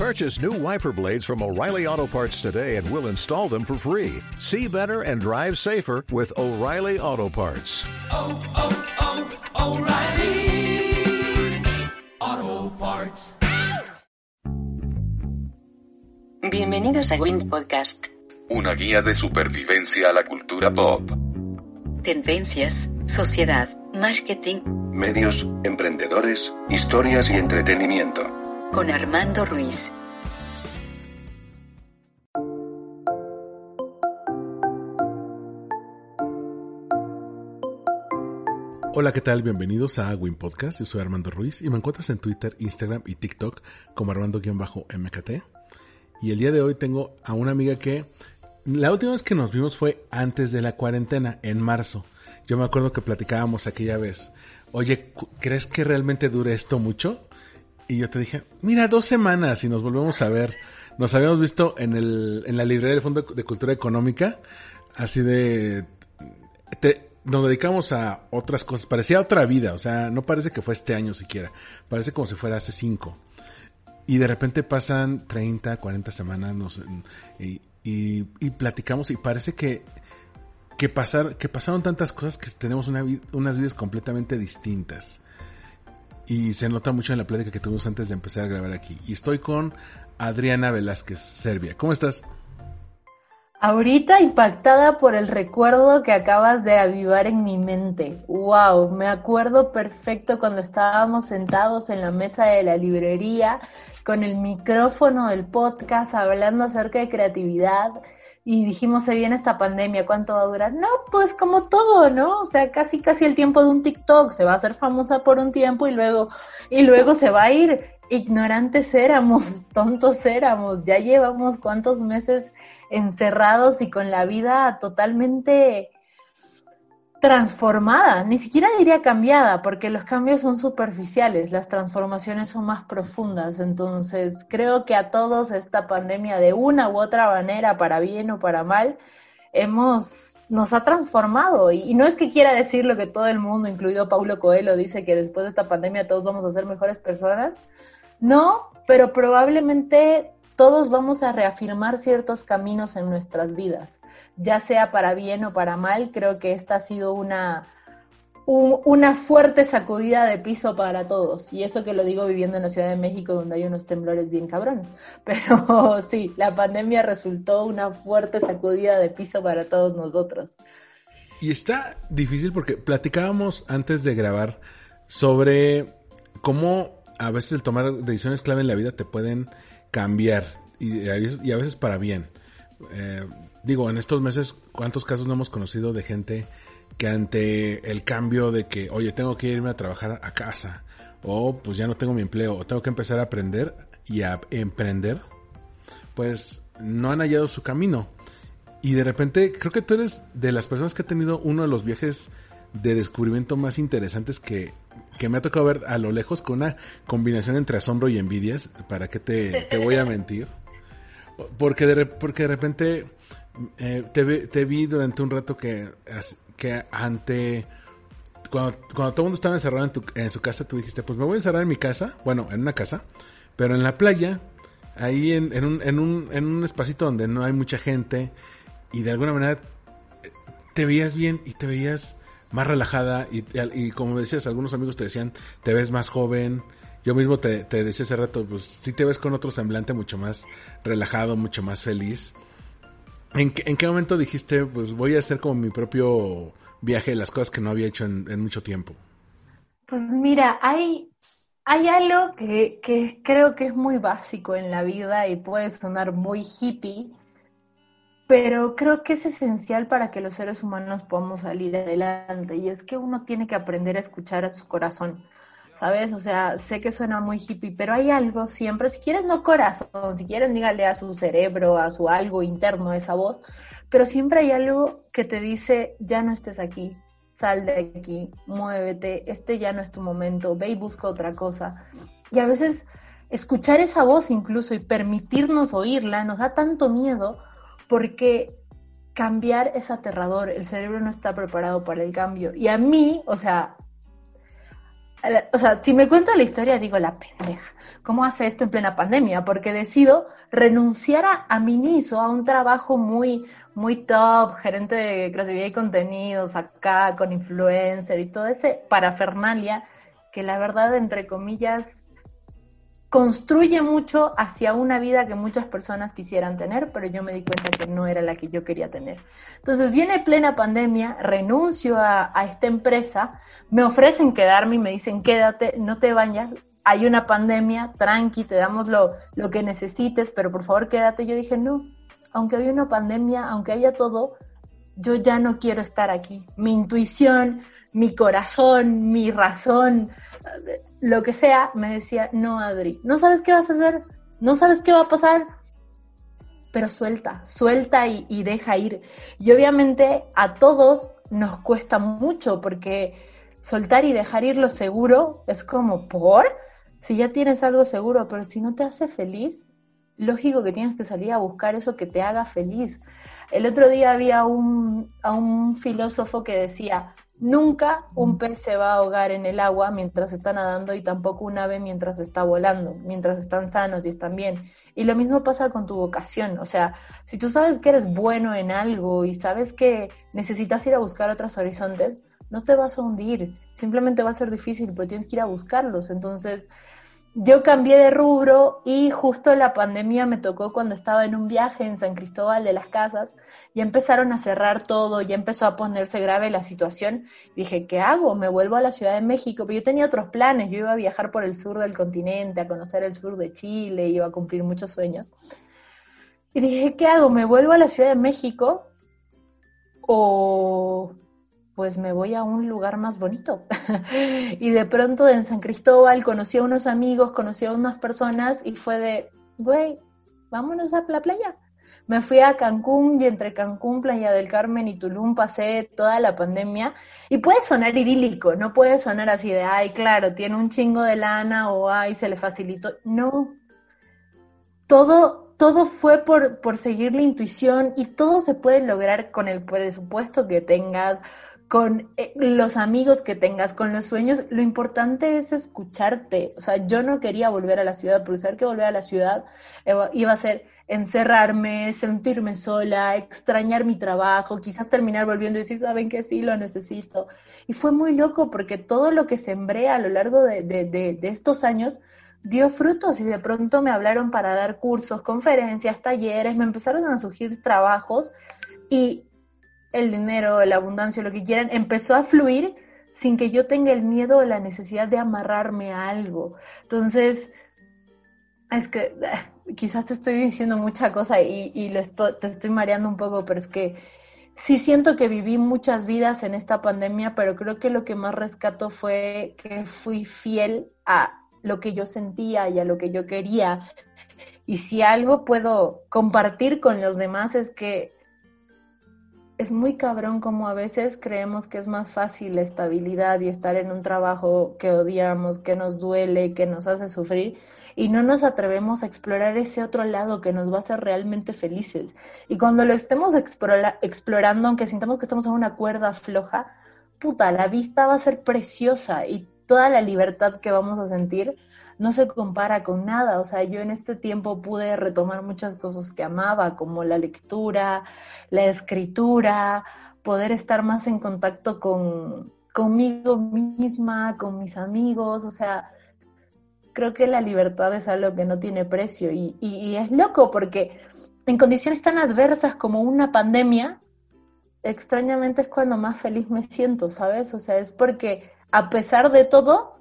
Purchase new wiper blades from O'Reilly Auto Parts today and we'll install them for free. See better and drive safer with O'Reilly Auto Parts. oh, oh, O'Reilly Auto Parts. Bienvenidos a Wind Podcast. Una guía de supervivencia a la cultura pop. Tendencias, sociedad, marketing, Medios, emprendedores, historias y entretenimiento. Con Armando Ruiz. Hola, ¿qué tal? Bienvenidos a Win Podcast. Yo soy Armando Ruiz y me encuentras en Twitter, Instagram y TikTok como Armando-MKT. Y el día de hoy tengo a una amiga que la última vez que nos vimos fue antes de la cuarentena, en marzo. Yo me acuerdo que platicábamos aquella vez. Oye, ¿crees que realmente dure esto mucho? Y yo te dije, mira, dos semanas y nos volvemos a ver. Nos habíamos visto en, el, en la librería del Fondo de Cultura Económica, así de... te- nos dedicamos a otras cosas. Parecía otra vida, o sea, no parece que fue este año siquiera. Parece como si fuera hace cinco. Y de repente pasan 30, 40 semanas nos, y, y, platicamos y parece que, que, pasar, que pasaron tantas cosas que tenemos una, unas vidas completamente distintas. Y se nota mucho en la plática que tuvimos antes de empezar a grabar aquí. Y estoy con Adriana Velázquez, Serbia. ¿Cómo estás? Ahorita impactada por el recuerdo que acabas de avivar en mi mente. Wow, me acuerdo perfecto cuando estábamos sentados en la mesa de la librería con el micrófono del podcast hablando acerca de creatividad y dijimos se viene esta pandemia, ¿cuánto va a durar? No, pues como todo, ¿no? O sea, casi casi el tiempo de un TikTok, se va a hacer famosa por un tiempo y luego y luego se va a ir. Ignorantes éramos, tontos éramos, ya llevamos cuántos meses encerrados y con la vida totalmente transformada, ni siquiera diría cambiada, porque los cambios son superficiales, las transformaciones son más profundas, entonces creo que a todos esta pandemia de una u otra manera, para bien o para mal, hemos nos ha transformado. Y, y no es que quiera decir lo que todo el mundo, incluido Paulo Coelho, dice que después de esta pandemia todos vamos a ser mejores personas. No, pero probablemente todos vamos a reafirmar ciertos caminos en nuestras vidas, ya sea para bien o para mal. Creo que esta ha sido una, un- una fuerte sacudida de piso para todos. Y eso que lo digo viviendo en la Ciudad de México, donde hay unos temblores bien cabrones. Pero sí, la pandemia resultó una fuerte sacudida de piso para todos nosotros. Y está difícil porque platicábamos antes de grabar sobre cómo a veces el tomar decisiones clave en la vida te pueden cambiar y a veces, y a veces para bien. Eh, digo, en estos meses, ¿cuántos casos no hemos conocido de gente que ante el cambio de que, oye, tengo que irme a trabajar a casa, o pues ya no tengo mi empleo, o tengo que empezar a aprender y a emprender, pues no han hallado su camino. Y de repente, creo que tú eres de las personas que ha tenido uno de los viajes de descubrimiento más interesantes que, que me ha tocado ver a lo lejos con una combinación entre asombro y envidias. ¿Para qué te, te voy a mentir? Porque de, porque de repente eh, te, te vi durante un rato que, que ante... Cuando, cuando todo el mundo estaba encerrado en, tu- en su casa, tú dijiste, pues me voy a encerrar en mi casa, bueno, en una casa, pero en la playa, ahí en, en un, en, un, en un espacito donde no hay mucha gente, y de alguna manera eh, te veías bien y te veías más relajada, y, y como decías, algunos amigos te decían, te ves más joven, yo mismo te, te decía hace rato, pues sí te ves con otro semblante mucho más relajado, mucho más feliz. ¿En qué, en qué momento dijiste, pues voy a hacer como mi propio viaje de las cosas que no había hecho en, en mucho tiempo? Pues mira, hay, hay algo que, que creo que es muy básico en la vida y puede sonar muy hippie, pero creo que es esencial para que los seres humanos podamos salir adelante y es que uno tiene que aprender a escuchar a su corazón. ¿Sabes? O sea, sé que suena muy hippie, pero hay algo siempre, si quieres no corazón, si quieres dígale a su cerebro, a su algo interno, esa voz, pero siempre hay algo que te dice, ya no estés aquí, sal de aquí, muévete, este ya no es tu momento, ve y busca otra cosa. Y a veces escuchar esa voz incluso y permitirnos oírla nos da tanto miedo porque cambiar es aterrador, el cerebro no está preparado para el cambio. Y a mí, o sea, o sea, si me cuento la historia, digo la pendeja. ¿Cómo hace esto en plena pandemia? Porque decido renunciar a, a mi inicio, a un trabajo muy, muy top, gerente de creatividad y contenidos acá, con influencer y todo ese parafernalia, que la verdad, entre comillas, construye mucho hacia una vida que muchas personas quisieran tener, pero yo me di cuenta que no era la que yo quería tener. Entonces viene plena pandemia, renuncio a, esta empresa, me ofrecen quedarme y me dicen quédate, no te vayas, hay una pandemia, tranqui, te damos lo, lo que necesites, pero por favor quédate. Yo dije, no, aunque haya una pandemia, aunque haya todo, yo ya no quiero estar aquí. Mi intuición, mi corazón, mi razón, lo que sea, me decía, no, Adri, no sabes qué vas a hacer, no sabes qué va a pasar, pero suelta, suelta y, deja ir. Y obviamente a todos nos cuesta mucho porque soltar y dejar ir lo seguro es como por, si ya tienes algo seguro, pero si no te hace feliz, lógico que tienes que salir a buscar eso que te haga feliz. El otro día había un, a un filósofo que decía, Nunca un pez se va a ahogar en el agua mientras está nadando y tampoco un ave mientras está volando, mientras están sanos y están bien. Y lo mismo pasa con tu vocación, o sea, si tú sabes que eres bueno en algo y sabes que necesitas ir a buscar otros horizontes, no te vas a hundir, simplemente va a ser difícil, pero tienes que ir a buscarlos. Entonces, yo cambié de rubro y justo la pandemia me tocó cuando estaba en un viaje en San Cristóbal de las Casas y empezaron a cerrar todo, ya empezó a ponerse grave la situación. Dije, ¿qué hago? Me vuelvo a la Ciudad de México, pero yo tenía otros planes, yo iba a viajar por el sur del continente, a conocer el sur de Chile, iba a cumplir muchos sueños. Y dije, ¿qué hago? ¿Me vuelvo a la Ciudad de México o pues me voy a un lugar más bonito. y de pronto en San Cristóbal conocí a unos amigos, conocí a unas personas y fue de, güey, vámonos a la playa. Me fui a Cancún y entre Cancún, Playa del Carmen y Tulum pasé toda la pandemia. Y puede sonar idílico, no puede sonar así de, ay, claro, tiene un chingo de lana o ay, se le facilitó. No. Todo, todo fue por, por seguir la intuición y todo se puede lograr con el presupuesto que tengas, con eh, los amigos que tengas, con los sueños, lo importante es escucharte. O sea, yo no quería volver a la ciudad, pero saber que volver a la ciudad iba a ser encerrarme, sentirme sola, extrañar mi trabajo, quizás terminar volviendo y decir, saben que sí, lo necesito. Y fue muy loco porque todo lo que sembré a lo largo de, de estos años dio frutos y de pronto me hablaron para dar cursos, conferencias, talleres, me empezaron a surgir trabajos y el dinero, la abundancia, lo que quieran, empezó a fluir sin que yo tenga el miedo o la necesidad de amarrarme a algo. Entonces, es que ah, quizás te estoy diciendo mucha cosa y, lo te estoy mareando un poco, pero es que sí siento que viví muchas vidas en esta pandemia, pero creo que lo que más rescato fue que fui fiel a lo que yo sentía y a lo que yo quería. Y si algo puedo compartir con los demás es que es muy cabrón como a veces creemos que es más fácil la estabilidad y estar en un trabajo que odiamos, que nos duele, que nos hace sufrir y no nos atrevemos a explorar ese otro lado que nos va a hacer realmente felices. Y cuando lo estemos explorando, aunque sintamos que estamos en una cuerda floja, puta, la vista va a ser preciosa y toda la libertad que vamos a sentir no se compara con nada. O sea, yo en este tiempo pude retomar muchas cosas que amaba, como la lectura, la escritura, poder estar más en contacto con conmigo misma, con mis amigos, o sea, creo que la libertad es algo que no tiene precio y, y es loco porque en condiciones tan adversas como una pandemia, extrañamente es cuando más feliz me siento, ¿sabes? O sea, es porque a pesar de todo,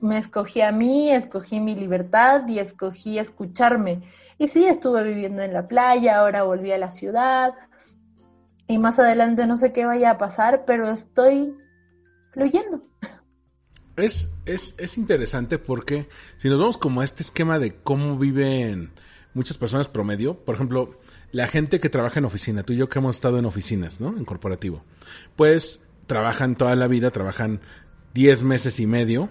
me escogí a mí, escogí mi libertad y escogí escucharme. Y sí, estuve viviendo en la playa, ahora volví a la ciudad y más adelante no sé qué vaya a pasar, pero estoy fluyendo. Es, es, es interesante porque si nos vamos como a este esquema de cómo viven muchas personas promedio, por ejemplo, la gente que trabaja en oficina, tú y yo que hemos estado en oficinas, ¿no? En corporativo, pues trabajan toda la vida, trabajan 10 meses y medio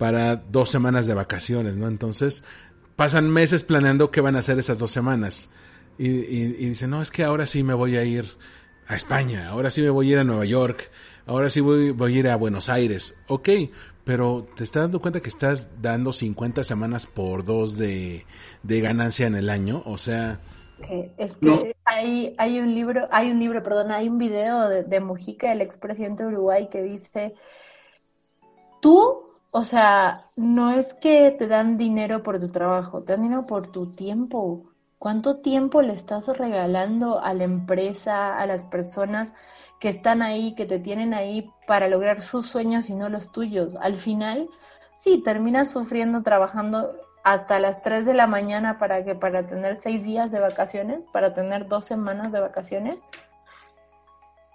para dos semanas de vacaciones, ¿no? Entonces, pasan meses planeando qué van a hacer esas dos semanas. Y, dicen, no, es que ahora sí me voy a ir a España, ahora sí me voy a ir a Nueva York, ahora sí voy, voy a ir a Buenos Aires. Ok, pero te estás dando cuenta que estás dando 50 semanas por dos de, de ganancia en el año, o sea... Es que hay, hay un libro, hay un libro, perdón, hay un video de, de Mujica, el expresidente de Uruguay, que dice, tú, o sea, no es que te dan dinero por tu trabajo, te dan dinero por tu tiempo. ¿Cuánto tiempo le estás regalando a la empresa, a las personas que están ahí, que te tienen ahí para lograr sus sueños y no los tuyos? Al final, sí, terminas sufriendo trabajando hasta las 3 de la mañana para que para tener seis días de vacaciones, para tener dos semanas de vacaciones.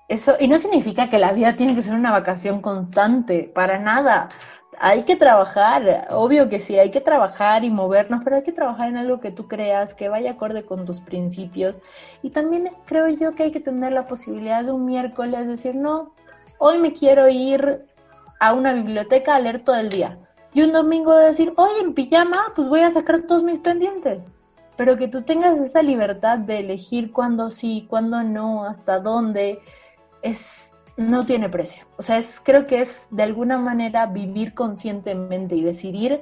Eso, y no significa que la vida tiene que ser una vacación constante, para nada hay que trabajar, obvio que sí, hay que trabajar y movernos, pero hay que trabajar en algo que tú creas, que vaya acorde con tus principios. Y también creo yo que hay que tener la posibilidad de un miércoles decir, no, hoy me quiero ir a una biblioteca a leer todo el día. Y un domingo decir, hoy en pijama, pues voy a sacar todos mis pendientes. Pero que tú tengas esa libertad de elegir cuándo sí, cuándo no, hasta dónde, es no tiene precio. O sea, es, creo que es de alguna manera vivir conscientemente y decidir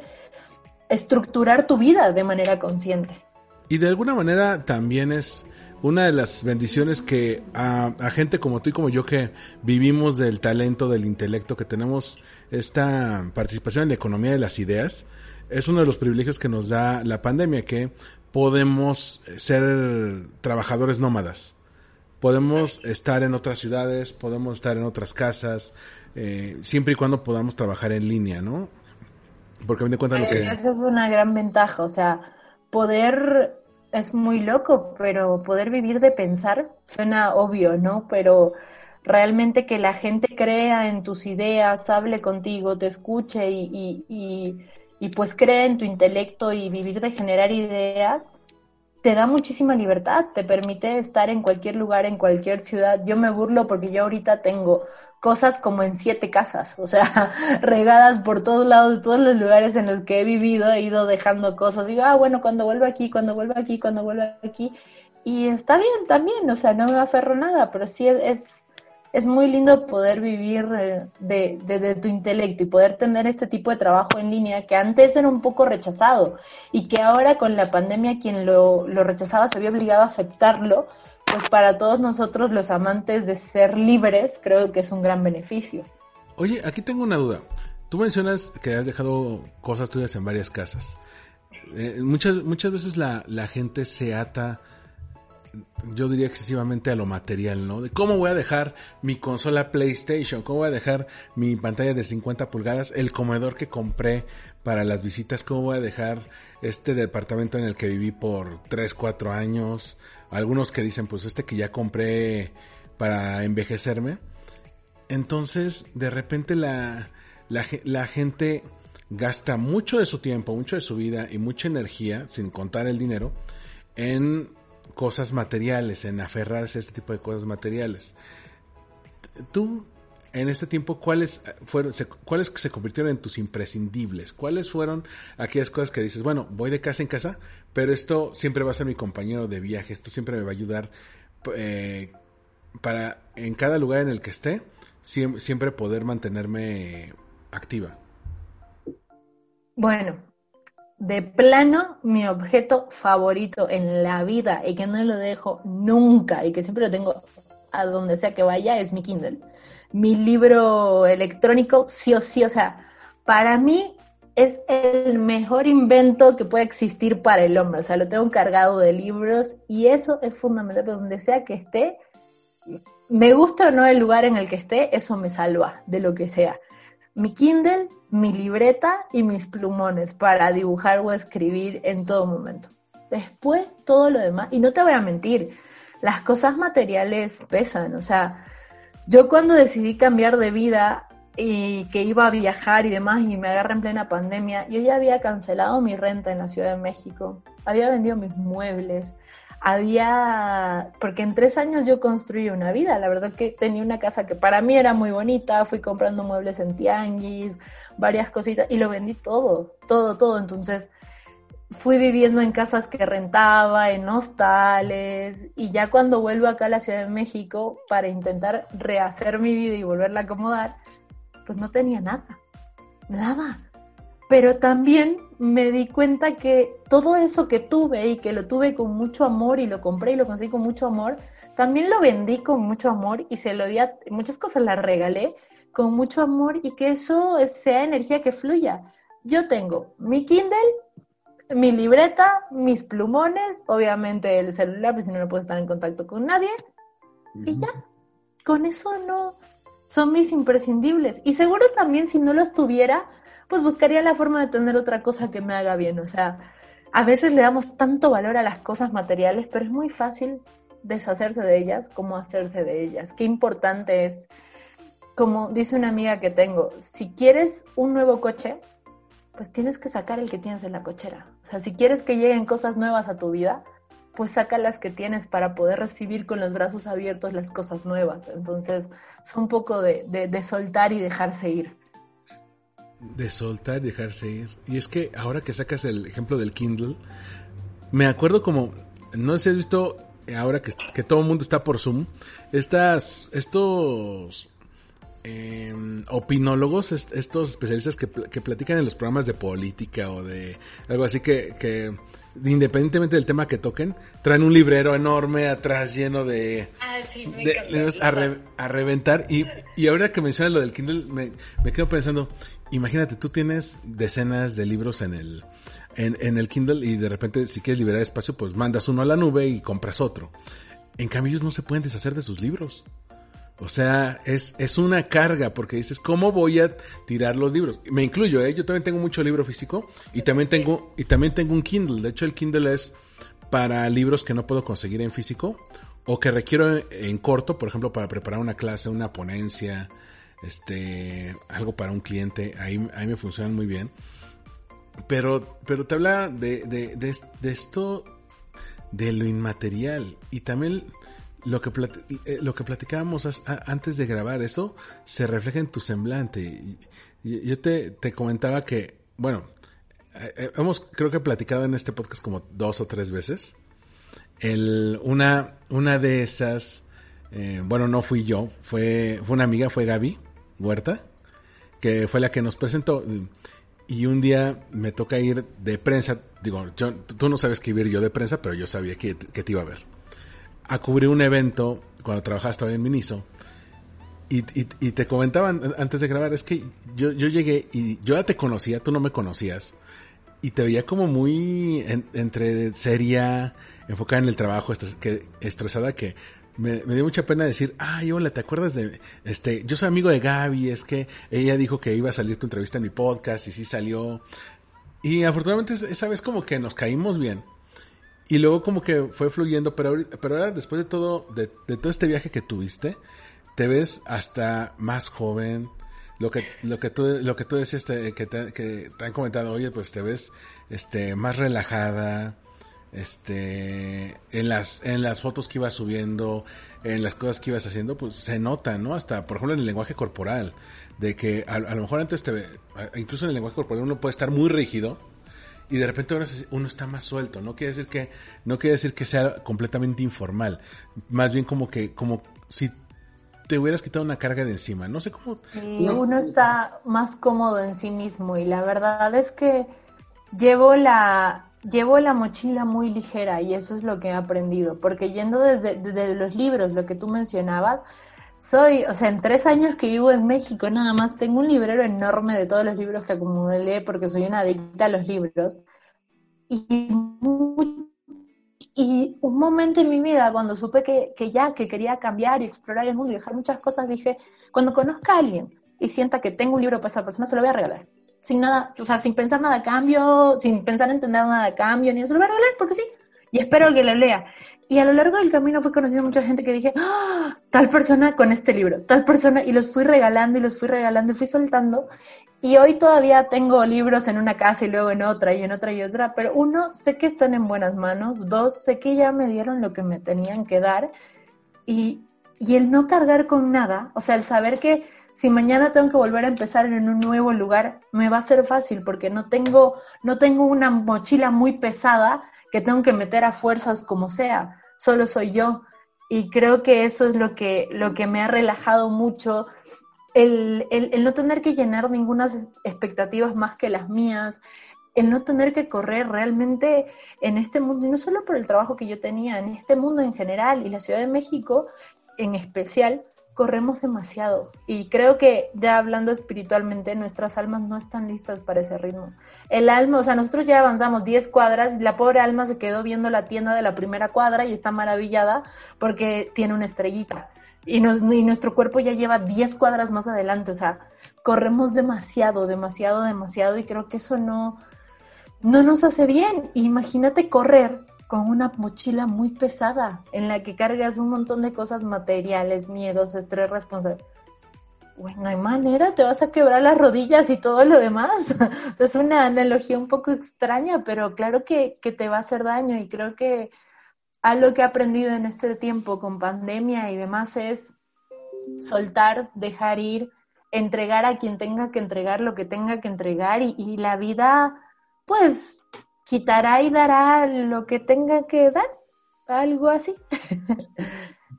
estructurar tu vida de manera consciente. Y de alguna manera también es una de las bendiciones que a, gente como tú y como yo que vivimos del talento, del intelecto, que tenemos esta participación en la economía de las ideas, es uno de los privilegios que nos da la pandemia, que podemos ser trabajadores nómadas podemos estar en otras ciudades, podemos estar en otras casas, eh, siempre y cuando podamos trabajar en línea, ¿no? Porque a mí me cuenta lo que... Esa es una gran ventaja, o sea, poder es muy loco, pero poder vivir de pensar suena obvio, ¿no? Pero realmente que la gente crea en tus ideas, hable contigo, te escuche y, y, y, y pues cree en tu intelecto y vivir de generar ideas, te da muchísima libertad, te permite estar en cualquier lugar, en cualquier ciudad. Yo me burlo porque yo ahorita tengo cosas como en siete casas, o sea, regadas por todos lados, todos los lugares en los que he vivido, he ido dejando cosas. Digo, ah, bueno, cuando vuelvo aquí, cuando vuelvo aquí, cuando vuelvo aquí. Y está bien también, o sea, no me aferro nada, pero sí es es muy lindo poder vivir eh, de, tu intelecto y poder tener este tipo de trabajo en línea que antes era un poco rechazado y que ahora con la pandemia quien lo, lo rechazaba se había obligado a aceptarlo, pues para todos nosotros los amantes de ser libres creo que es un gran beneficio. Oye, aquí tengo una duda. Tú mencionas que has dejado cosas tuyas en varias casas. Eh, muchas, muchas veces la, la gente se ata yo diría excesivamente a lo material, ¿no? De cómo voy a dejar mi consola PlayStation, cómo voy a dejar mi pantalla de 50 pulgadas, el comedor que compré para las visitas, cómo voy a dejar este departamento en el que viví por 3, 4 años, algunos que dicen, pues este que ya compré para envejecerme. Entonces, de repente la, la, la gente gasta mucho de su tiempo, mucho de su vida y mucha energía, sin contar el dinero, en cosas materiales, en aferrarse a este tipo de cosas materiales. Tú, en este tiempo, ¿cuáles fueron, se, cuáles se convirtieron en tus imprescindibles? ¿Cuáles fueron aquellas cosas que dices, bueno, voy de casa en casa, pero esto siempre va a ser mi compañero de viaje, esto siempre me va a ayudar eh, para en cada lugar en el que esté, siempre poder mantenerme activa? Bueno, de plano mi objeto favorito en la vida y que no lo dejo nunca y que siempre lo tengo a donde sea que vaya es mi Kindle. Mi libro electrónico, sí o sí, o sea, para mí es el mejor invento que puede existir para el hombre. O sea, lo tengo cargado de libros y eso es fundamental. Donde sea que esté, me gusta o no el lugar en el que esté, eso me salva de lo que sea. Mi Kindle mi libreta y mis plumones para dibujar o escribir en todo momento. Después todo lo demás, y no te voy a mentir, las cosas materiales pesan, o sea, yo cuando decidí cambiar de vida y que iba a viajar y demás y me agarré en plena pandemia, yo ya había cancelado mi renta en la Ciudad de México, había vendido mis muebles, había, porque en tres años yo construí una vida, la verdad que tenía una casa que para mí era muy bonita, fui comprando muebles en tianguis, varias cositas, y lo vendí todo, todo, todo, entonces fui viviendo en casas que rentaba, en hostales, y ya cuando vuelvo acá a la Ciudad de México para intentar rehacer mi vida y volverla a acomodar, pues no tenía nada. nada. Pero también me di cuenta que todo eso que tuve y que lo tuve con mucho amor y lo compré y lo conseguí con mucho amor, también lo vendí con mucho amor y se lo di a muchas cosas las regalé con mucho amor y que eso sea energía que fluya. Yo tengo mi Kindle, mi libreta, mis plumones, obviamente el celular, pues si no, no puedo estar en contacto con nadie. Y ya, con eso no, son mis imprescindibles. Y seguro también si no los tuviera, pues buscaría la forma de tener otra cosa que me haga bien. O sea, a veces le damos tanto valor a las cosas materiales, pero es muy fácil deshacerse de ellas como hacerse de ellas. Qué importante es, como dice una amiga que tengo, si quieres un nuevo coche, pues tienes que sacar el que tienes en la cochera. O sea, si quieres que lleguen cosas nuevas a tu vida, pues saca las que tienes para poder recibir con los brazos abiertos las cosas nuevas. Entonces, es un poco de, de, soltar y dejarse ir. De soltar y dejarse ir. Y es que ahora que sacas el ejemplo del Kindle, me acuerdo como, no sé si has visto ahora que, que todo el mundo está por Zoom, estas, estos eh, opinólogos, estos especialistas que, que, platican en los programas de política o de algo así que, que independientemente del tema que toquen, traen un librero enorme atrás lleno de, ah, sí, a, reventar. Y, y ahora que mencionas lo del Kindle, me, me, quedo pensando, imagínate, tú tienes decenas de libros en el, en, el Kindle y de repente si quieres liberar espacio, pues mandas uno a la nube y compras otro. En cambio, ellos no se pueden deshacer de sus libros. O sea, es, es una carga porque dices, ¿cómo voy a tirar los libros? Me incluyo, ¿eh? Yo también tengo mucho libro físico y también tengo, y también tengo un Kindle. De hecho, el Kindle es para libros que no puedo conseguir en físico o que requiero en corto, por ejemplo, para preparar una clase, una ponencia, este, algo para un cliente. Ahí, ahí me funcionan muy bien. Pero, pero te habla de, de, de, esto, de lo inmaterial y también lo que, eh, lo que platicábamos antes de grabar, eso se refleja en tu semblante. Yo te, te comentaba que, bueno, eh, eh, hemos creo que platicado en este podcast como dos o tres veces. El, una, una de esas, bueno, no fui yo, fue, fue una amiga, fue Gaby Huerta, que fue la que nos presentó. Y un día me toca ir de prensa, digo, yo, tú no sabes escribir yo de prensa, pero yo sabía que, que te iba a ver a cubrir un evento cuando trabajabas todavía en Miniso. Y, y, te comentaban antes de grabar, es que yo, yo llegué y yo ya te conocía, tú no me conocías. Y te veía como muy entre seria, enfocada en el trabajo, estresada, que me, dio mucha pena decir, ay, hola, ¿te acuerdas de, este, yo soy amigo de Gaby, es que ella dijo que iba a salir tu entrevista en mi podcast y sí salió. Y afortunadamente esa vez como que nos caímos bien. Y luego como que fue fluyendo, pero, pero ahora después de todo, de, todo este viaje que tuviste, te ves hasta más joven. Lo que, lo que tú, lo que tú decías que, te, que te han comentado, oye, pues te ves, este, más relajada, este, en las, en las fotos que ibas subiendo, en las cosas que ibas haciendo, pues se nota, ¿no? Hasta, por ejemplo, en el lenguaje corporal, de que a, a lo mejor antes te, incluso en el lenguaje corporal uno puede estar muy rígido, y de repente ahora uno está más suelto. No quiere decir que, no quiere decir que sea completamente informal. Más bien como que, como si te hubieras quitado una carga de encima. No sé cómo. uno está más cómodo en sí mismo. Y la verdad es que llevo la, llevo la mochila muy ligera y eso es lo que he aprendido. Porque yendo desde, desde los libros, lo que tú mencionabas, soy, o sea, en tres años que vivo en México nada más, tengo un librero enorme de todos los libros que acumulé porque soy una adicta a los libros. Y, y un momento en mi vida, cuando supe que, que, ya, que quería cambiar y explorar el mundo y dejar muchas cosas, dije, cuando conozca a alguien y sienta que tengo un libro para esa persona, se lo voy a regalar. Sin nada, o sea, sin pensar nada a cambio, sin pensar en tener nada a cambio, ni se lo voy a regalar porque sí. Y espero que lo lea. Y a lo largo del camino fui conociendo mucha gente que dije, ¡Ah! tal persona con este libro, tal persona, y los fui regalando y los fui regalando y fui soltando. Y hoy todavía tengo libros en una casa y luego en otra y en otra y otra, pero uno, sé que están en buenas manos, dos, sé que ya me dieron lo que me tenían que dar y, y el no cargar con nada, o sea, el saber que si mañana tengo que volver a empezar en un nuevo lugar, me va a ser fácil porque no tengo, no tengo una mochila muy pesada que tengo que meter a fuerzas como sea, solo soy yo. Y creo que eso es lo que, lo que me ha relajado mucho el, el, no tener que llenar ninguna expectativas más que las mías, el no tener que correr realmente en este mundo, y no solo por el trabajo que yo tenía, en este mundo en general y la Ciudad de México en especial, corremos demasiado. Y creo que ya hablando espiritualmente, nuestras almas no están listas para ese ritmo. El alma, o sea, nosotros ya avanzamos 10 cuadras la pobre alma se quedó viendo la tienda de la primera cuadra y está maravillada porque tiene una estrellita. Y, y nuestro cuerpo ya lleva 10 cuadras más adelante, o sea, corremos demasiado, demasiado, demasiado y creo que eso no, no nos hace bien. Imagínate correr con una mochila muy pesada en la que cargas un montón de cosas materiales, miedos, estrés, responsabilidad. Bueno, no hay manera, te vas a quebrar las rodillas y todo lo demás. es una analogía un poco extraña, pero claro que, que te va a hacer daño y creo que algo que he aprendido en este tiempo con pandemia y demás es soltar, dejar ir, entregar a quien tenga que entregar lo que tenga que entregar y, y la vida pues quitará y dará lo que tenga que dar, algo así.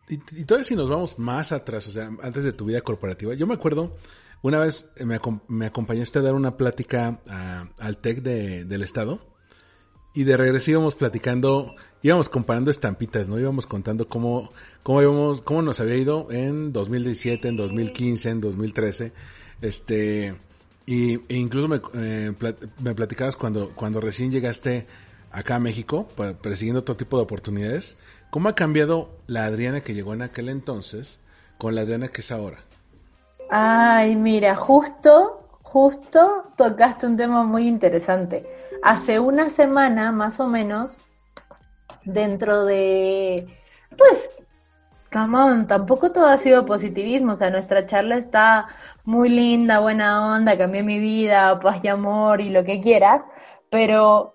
y, todavía si nos vamos más atrás, o sea, antes de tu vida corporativa, yo me acuerdo, una vez me, me acompañaste a dar una plática al TEC de, del Estado y de regreso íbamos platicando, íbamos comparando estampitas, ¿no? Íbamos contando cómo, cómo, íbamos, cómo nos había ido en 2017, en 2015, en 2013, este y, e incluso me, eh, me, platicabas cuando, cuando recién llegaste acá a México, persiguiendo otro tipo de oportunidades. ¿Cómo ha cambiado la Adriana que llegó en aquel entonces con la Adriana que es ahora? Ay, mira, justo, justo tocaste un tema muy interesante. Hace una semana, más o menos, dentro de, pues, come tampoco todo ha sido positivismo, o sea, nuestra charla está muy linda, buena onda, cambié mi vida, paz y amor y lo que quieras, pero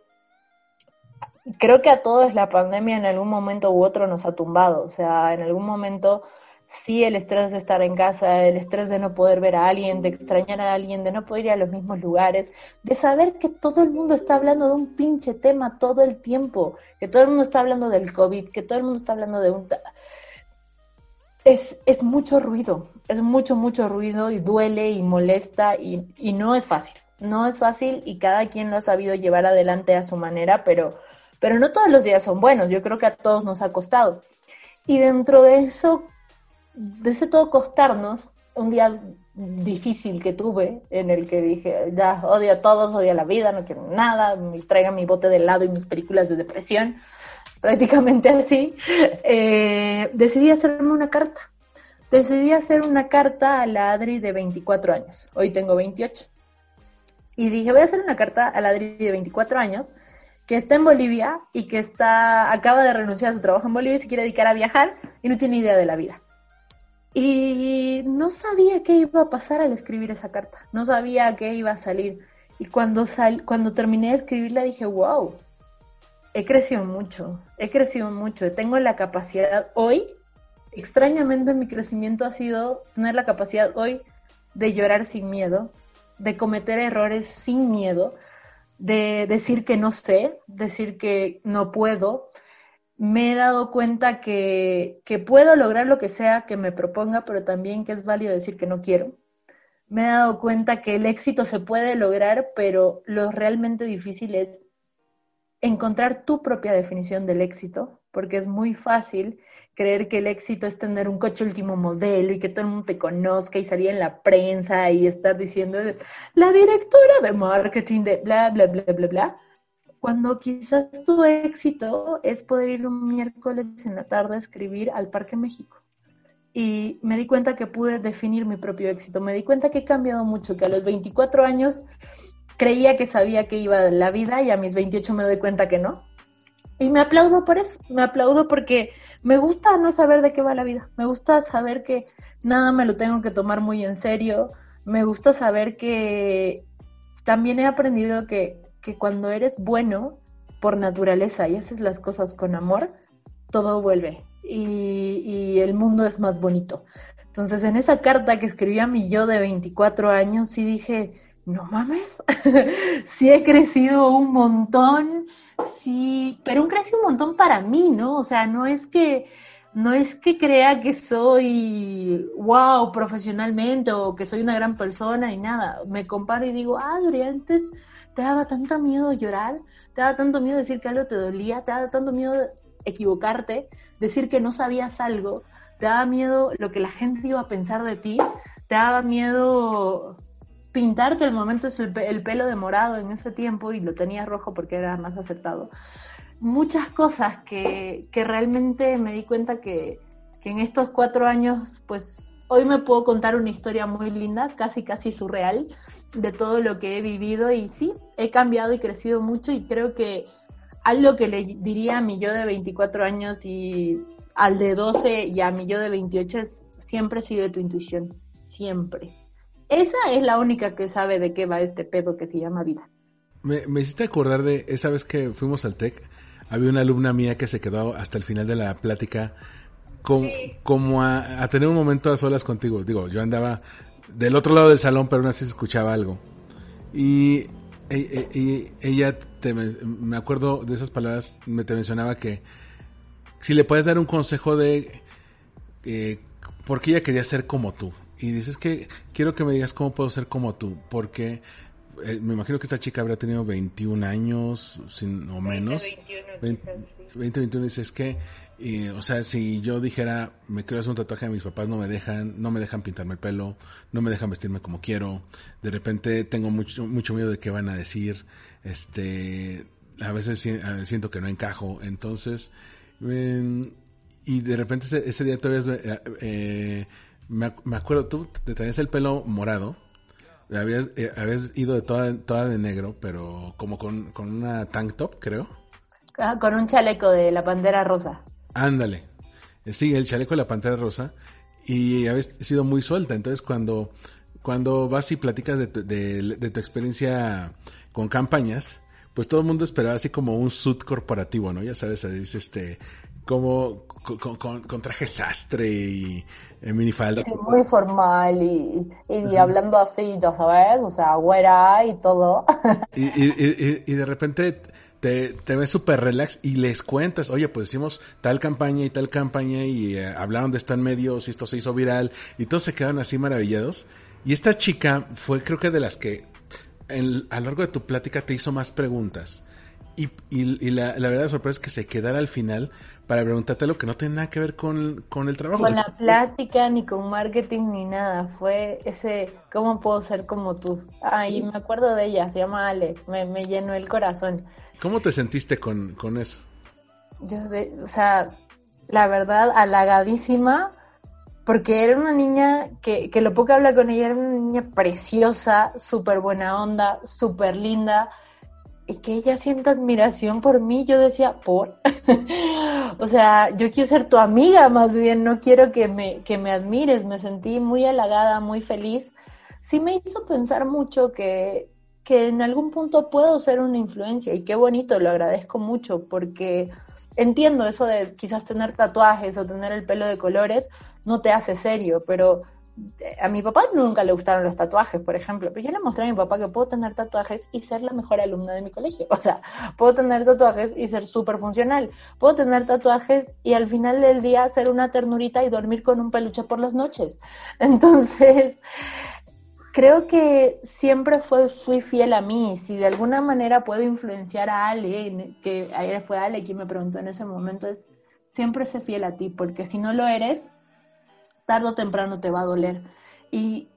creo que a todos la pandemia en algún momento u otro nos ha tumbado, o sea, en algún momento sí el estrés de estar en casa, el estrés de no poder ver a alguien, de extrañar a alguien, de no poder ir a los mismos lugares, de saber que todo el mundo está hablando de un pinche tema todo el tiempo, que todo el mundo está hablando del COVID, que todo el mundo está hablando de un... Es, es mucho ruido, es mucho, mucho ruido y duele y molesta y, y no es fácil. No es fácil y cada quien lo ha sabido llevar adelante a su manera, pero, pero no todos los días son buenos. Yo creo que a todos nos ha costado. Y dentro de eso, de ese todo costarnos, un día difícil que tuve en el que dije, ya odio a todos, odio a la vida, no quiero nada, me traigan mi bote de helado y mis películas de depresión, prácticamente así, eh, decidí hacerme una carta decidí hacer una carta a la Adri de 24 años. Hoy tengo 28. Y dije, voy a hacer una carta a la Adri de 24 años que está en Bolivia y que está acaba de renunciar a su trabajo en Bolivia y se quiere dedicar a viajar y no tiene idea de la vida. Y no sabía qué iba a pasar al escribir esa carta. No sabía qué iba a salir. Y cuando, cuando terminé de escribirla dije, wow, he crecido mucho, he crecido mucho. Tengo la capacidad hoy extrañamente mi crecimiento ha sido tener la capacidad hoy de llorar sin miedo, de cometer errores sin miedo, de decir que no sé, decir que no puedo. Me he dado cuenta que, que puedo lograr lo que sea que me proponga, pero también que es válido decir que no quiero. Me he dado cuenta que el éxito se puede lograr, pero lo realmente difícil es encontrar tu propia definición del éxito, porque es muy fácil creer que el éxito es tener un coche último modelo y que todo el mundo te conozca y salir en la prensa y estar diciendo la directora de marketing de bla, bla, bla, bla, bla. Cuando quizás tu éxito es poder ir un miércoles en la tarde a escribir al Parque México. Y me di cuenta que pude definir mi propio éxito. Me di cuenta que he cambiado mucho, que a los 24 años creía que sabía que iba la vida y a mis 28 me doy cuenta que no. Y me aplaudo por eso, me aplaudo porque me gusta no saber de qué va la vida, me gusta saber que nada me lo tengo que tomar muy en serio, me gusta saber que también he aprendido que, que cuando eres bueno por naturaleza y haces las cosas con amor, todo vuelve y, y el mundo es más bonito. Entonces en esa carta que escribí a mi yo de 24 años sí dije, no mames, sí he crecido un montón, sí, pero un crecido un montón para mí, ¿no? O sea, no es que no es que crea que soy wow profesionalmente o que soy una gran persona ni nada. Me comparo y digo, Adri, antes te daba tanto miedo llorar, te daba tanto miedo decir que algo te dolía, te daba tanto miedo equivocarte, decir que no sabías algo, te daba miedo lo que la gente iba a pensar de ti, te daba miedo pintarte el momento el, el pelo de morado en ese tiempo y lo tenías rojo porque era más aceptado. Muchas cosas que, que realmente me di cuenta que, que en estos cuatro años, pues hoy me puedo contar una historia muy linda, casi casi surreal, de todo lo que he vivido y sí, he cambiado y crecido mucho y creo que algo que le diría a mi yo de 24 años y al de 12 y a mi yo de 28 es siempre sigue tu intuición, siempre. Esa es la única que sabe de qué va este pedo que se llama vida. Me, me hiciste acordar de esa vez que fuimos al TEC, había una alumna mía que se quedó hasta el final de la plática con, como a, a, tener un momento a solas contigo. Digo, yo andaba del otro lado del salón, pero aún así se escuchaba algo. Y, y, y ella, te, me acuerdo de esas palabras, me te mencionaba que si le puedes dar un consejo de eh, porque ella quería ser como tú. Y dices que quiero que me digas cómo puedo ser como tú, porque eh, me imagino que esta chica habrá tenido 21 años sin, o menos. 21, 20, quizás, sí. 20, 21, dices que, y, o sea, si yo dijera, me quiero hacer un tatuaje, mis papás no me dejan, no me dejan pintarme el pelo, no me dejan vestirme como quiero, de repente tengo mucho, mucho miedo de qué van a decir, este, a veces siento que no encajo, entonces, eh, y de repente ese, ese día todavía, eh, eh, me, me, acuerdo, tú te tenías el pelo morado, habías, eh, habías ido de toda, toda de negro, pero como con, con una tank top, creo. Ah, con un chaleco de la pantera rosa. Ándale. Sí, el chaleco de la pantera rosa. Y habías sido muy suelta. Entonces, cuando, cuando vas y platicas de tu, de, de tu experiencia con campañas, pues todo el mundo esperaba así como un suit corporativo, ¿no? Ya sabes, es este, como con, con, con, traje sastre y en minifalda. Sí, muy formal y, y, y, hablando así, ya sabes, o sea, güera y todo. Y, y, y de repente te, te ves súper relax y les cuentas, oye, pues hicimos tal campaña y tal campaña y eh, hablaron de esto en medios y esto se hizo viral y todos se quedaron así maravillados. Y esta chica fue creo que de las que en, a lo largo de tu plática te hizo más preguntas. Y, y, y la, la, verdad sorpresa es que se quedara al final para preguntarte lo que no tiene nada que ver con, con el trabajo. Con la plática, ni con marketing, ni nada. Fue ese, ¿cómo puedo ser como tú? Ay, me acuerdo de ella, se llama Ale, me, me llenó el corazón. ¿Cómo te sentiste con, con eso? Yo, de, o sea, la verdad, halagadísima, porque era una niña que, que lo poco que habla con ella, era una niña preciosa, súper buena onda, súper linda, y que ella sienta admiración por mí, yo decía, ¿por? o sea, yo quiero ser tu amiga más bien, no quiero que me, que me admires, me sentí muy halagada, muy feliz. Sí me hizo pensar mucho que, que en algún punto puedo ser una influencia y qué bonito, lo agradezco mucho porque entiendo eso de quizás tener tatuajes o tener el pelo de colores no te hace serio, pero a mi papá nunca le gustaron los tatuajes, por ejemplo, pero yo le mostré a mi papá que puedo tener tatuajes y ser la mejor alumna de mi colegio. O sea, puedo tener tatuajes y ser súper funcional. Puedo tener tatuajes y al final del día ser una ternurita y dormir con un peluche por las noches. Entonces, creo que siempre fue, fui fiel a mí. Si de alguna manera puedo influenciar a Ale, que ayer fue Ale quien me preguntó en ese momento, es siempre sé fiel a ti, porque si no lo eres, tarde o temprano te va a doler. Y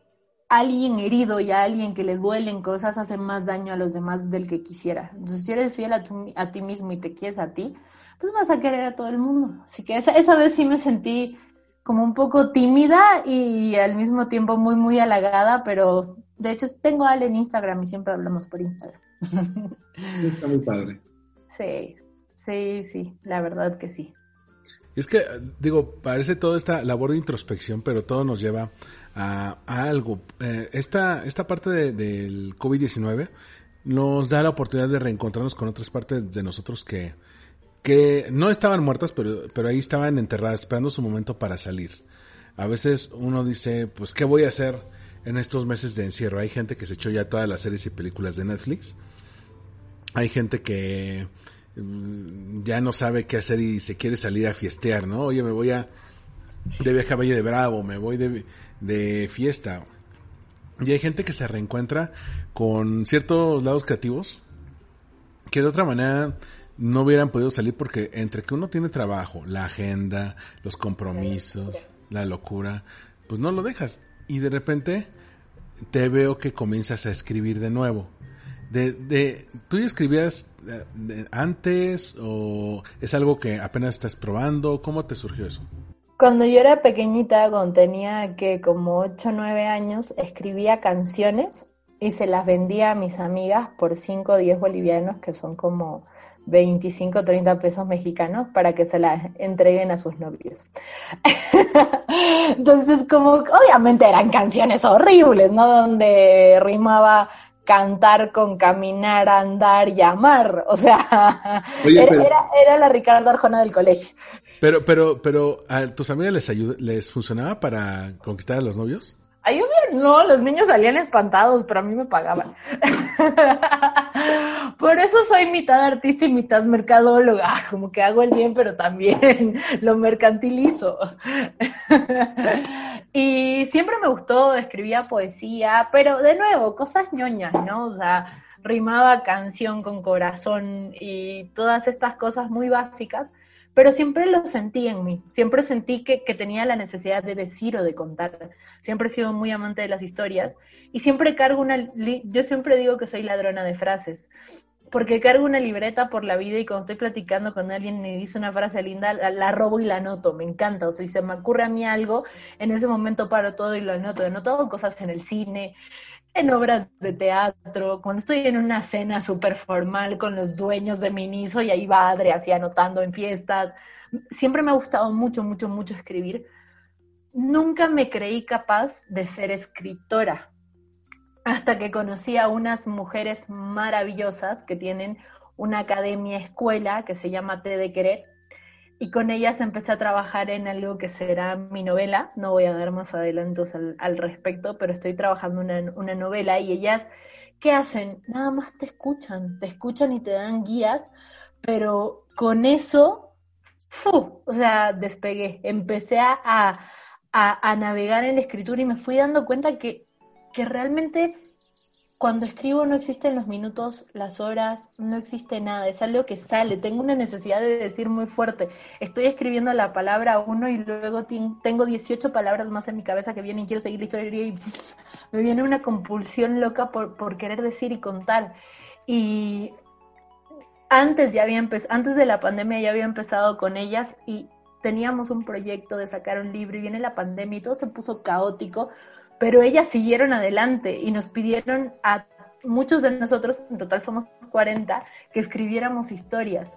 alguien herido y a alguien que le duelen cosas hace más daño a los demás del que quisiera. Entonces, si eres fiel a, tu, a ti mismo y te quieres a ti, pues vas a querer a todo el mundo. Así que esa, esa vez sí me sentí como un poco tímida y al mismo tiempo muy, muy halagada, pero de hecho tengo a Ale en Instagram y siempre hablamos por Instagram. Está muy padre. Sí, sí, sí, la verdad que sí. Es que, digo, parece toda esta labor de introspección, pero todo nos lleva a, algo. Eh, esta, esta parte de, del COVID-19 nos da la oportunidad de reencontrarnos con otras partes de nosotros que, que no estaban muertas, pero, pero ahí estaban enterradas, esperando su momento para salir. A veces uno dice, pues, ¿qué voy a hacer en estos meses de encierro? Hay gente que se echó ya todas las series y películas de Netflix. Hay gente que ya no sabe qué hacer y se quiere salir a fiestear, ¿no? Oye, me voy a de viaje a Valle de Bravo, me voy de, de fiesta. Y hay gente que se reencuentra con ciertos lados creativos que de otra manera no hubieran podido salir porque entre que uno tiene trabajo, la agenda, los compromisos, la locura, pues no lo dejas. Y de repente te veo que comienzas a escribir de nuevo. De, ¿Tú ya escribías eh, antes o es algo que apenas estás probando? ¿Cómo te surgió eso? Cuando yo era pequeñita, cuando tenía que como 8 o 9 años, escribía canciones y se las vendía a mis amigas por 5 o 10 bolivianos, que son como 25 o 30 pesos mexicanos, para que se las entreguen a sus novios. Entonces, como obviamente eran canciones horribles, ¿no? Donde rimaba cantar con caminar, andar y amar. O sea, era, era, la Ricardo Arjona del colegio. Pero, pero, pero, ¿a tus amigas les ayuda, les funcionaba para conquistar a los novios? A no, los niños salían espantados, pero a mí me pagaban. Por eso soy mitad artista y mitad mercadóloga, como que hago el bien, pero también lo mercantilizo. Y siempre me gustó, escribía poesía, pero de nuevo, cosas ñoñas, ¿no? O sea, rimaba canción con corazón y todas estas cosas muy básicas pero siempre lo sentí en mí, siempre sentí que, tenía la necesidad de decir o de contar, siempre he sido muy amante de las historias. Y siempre cargo una, yo siempre digo que soy ladrona de frases, porque cargo una libreta por la vida y cuando estoy platicando con alguien y dice una frase linda, la, robo y la anoto, me encanta, o sea, si se me ocurre a mí algo, en ese momento paro todo y lo anoto, anoto cosas en el cine, en obras de teatro, cuando estoy en una cena súper formal con los dueños de Miniso y ahí va Adri así anotando en fiestas. Siempre me ha gustado mucho, mucho, mucho escribir. Nunca me creí capaz de ser escritora hasta que conocí a unas mujeres maravillosas que tienen una academia escuela que se llama T de Querer y con ellas empecé a trabajar en algo que será mi novela. No voy a dar más adelantos al, respecto, pero estoy trabajando una, una novela y ellas, ¿qué hacen? Nada más te escuchan, te escuchan y te dan guías, pero con eso, o sea, despegué, empecé a, a, a, navegar en la escritura y me fui dando cuenta que, que realmente cuando escribo no existen los minutos, las horas, no existe nada, es algo que sale, tengo una necesidad de decir muy fuerte, estoy escribiendo la palabra uno y luego tengo 18 palabras más en mi cabeza que vienen y quiero seguir la historia y me viene una compulsión loca por, querer decir y contar. Y antes ya había antes de la pandemia ya había empezado con ellas y teníamos un proyecto de sacar un libro y viene la pandemia y todo se puso caótico pero ellas siguieron adelante y nos pidieron a muchos de nosotros, en total somos 40, que escribiéramos historias.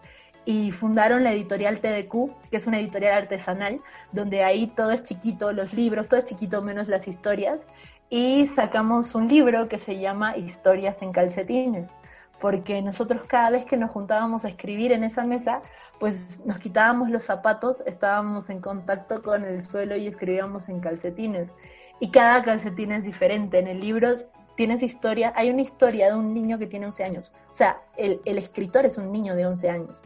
Y fundaron la editorial TDQ, que es una editorial artesanal, donde ahí todo es chiquito, los libros, todo es chiquito menos las historias, y sacamos un libro que se llama Historias en calcetines, porque nosotros cada vez que nos juntábamos a escribir en esa mesa, pues nos quitábamos los zapatos, estábamos en contacto con el suelo y escribíamos en calcetines y cada calcetín es diferente. En el libro tienes historia, hay una historia de un niño que tiene 11 años, o sea, el, el escritor es un niño de 11 años,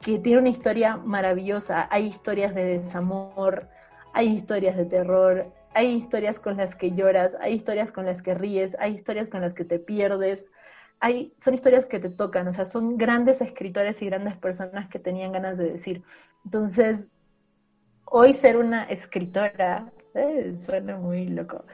que tiene una historia maravillosa, hay historias de desamor, hay historias de terror, hay historias con las que lloras, hay historias con las que ríes, hay historias con las que te pierdes, hay, son historias que te tocan, o sea, son grandes escritores y grandes personas que tenían ganas de decir. Entonces, hoy ser una escritora eh, suena muy loco.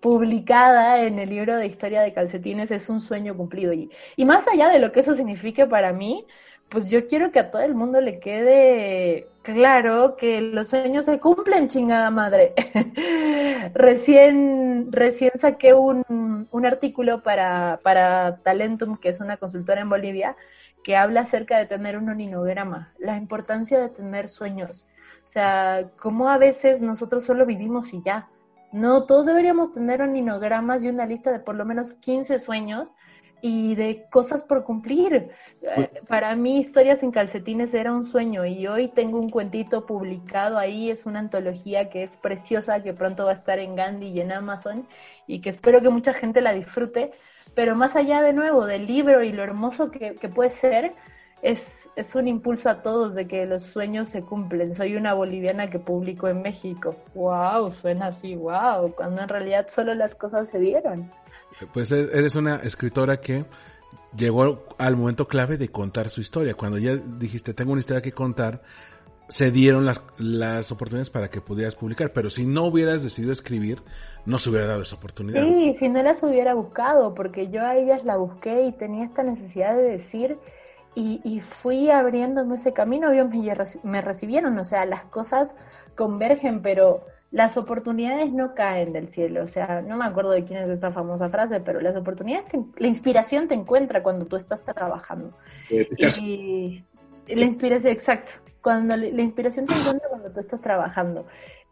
Publicada en el libro de historia de calcetines es un sueño cumplido. Y, y más allá de lo que eso signifique para mí, pues yo quiero que a todo el mundo le quede claro que los sueños se cumplen, chingada madre. recién, recién saqué un, un artículo para, para Talentum, que es una consultora en Bolivia, que habla acerca de tener un oninograma, la importancia de tener sueños. O sea, como a veces nosotros solo vivimos y ya. No, todos deberíamos tener oninogramas y una lista de por lo menos 15 sueños y de cosas por cumplir. Eh, para mí, Historias en Calcetines era un sueño y hoy tengo un cuentito publicado ahí, es una antología que es preciosa, que pronto va a estar en Gandhi y en Amazon y que espero que mucha gente la disfrute. Pero más allá de nuevo del libro y lo hermoso que, que puede ser, es, es un impulso a todos de que los sueños se cumplen. Soy una boliviana que publicó en México. ¡Wow! Suena así, wow, cuando en realidad solo las cosas se dieron. Pues e-, eres una escritora que llegó al momento clave de contar su historia. Cuando ya dijiste, tengo una historia que contar, se dieron las, las oportunidades para que pudieras publicar, pero si no hubieras decidido escribir, no se hubiera dado esa oportunidad. Sí, si no las hubiera buscado, porque yo a ellas la busqué y tenía esta necesidad de decir y, y fui abriéndome ese camino, ellos me, me recibieron, o sea, las cosas convergen, pero las oportunidades no caen del cielo, o sea, no me acuerdo de quién es esa famosa frase, pero las oportunidades, la inspiración te encuentra cuando tú estás trabajando. Eh, y la inspiración, exacto, cuando la inspiración te encuentra cuando tú estás trabajando.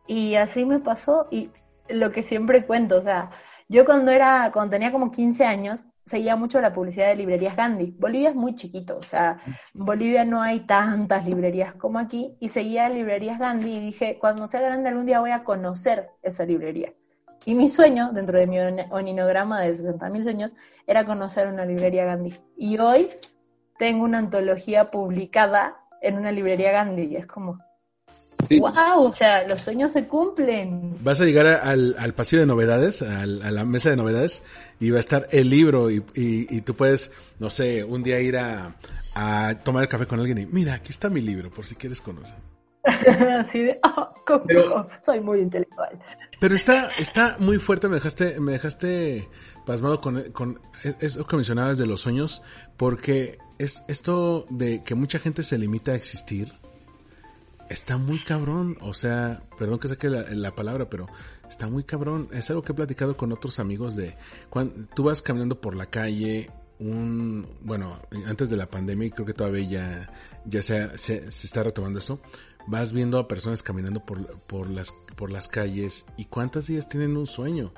Y así me pasó y lo que siempre cuento, o sea, yo cuando era, cuando tenía como 15 años, seguía mucho la publicidad de librerías Gandhi. Bolivia es muy chiquito, o sea, en Bolivia no hay tantas librerías como aquí, y seguía librerías Gandhi y dije, cuando sea grande algún día voy a conocer esa librería. Y mi sueño, dentro de mi oninograma de 60.000 sueños, era conocer una librería Gandhi. Y hoy tengo una antología publicada en una librería Gandhi, y es como, ¡Wow! O sea, los sueños se cumplen. Vas a llegar al, al pasillo de novedades, a la mesa de novedades, y va a estar el libro, y, y, tú puedes, no sé, un día ir a, a, tomar el café con alguien y, mira, aquí está mi libro, por si quieres conocer. Así de, oh, soy muy intelectual. Pero está, está muy fuerte, me dejaste, me dejaste pasmado con, con eso que mencionabas de los sueños, porque es esto de que mucha gente se limita a existir está muy cabrón. O sea, perdón que saque la, la, palabra, pero está muy cabrón. Es algo que he platicado con otros amigos de cuando tú vas caminando por la calle, un, bueno, antes de la pandemia, y creo que todavía ya, ya se, se, se, está retomando eso. Vas viendo a personas caminando por, por las, por las calles y cuántas días tienen un sueño.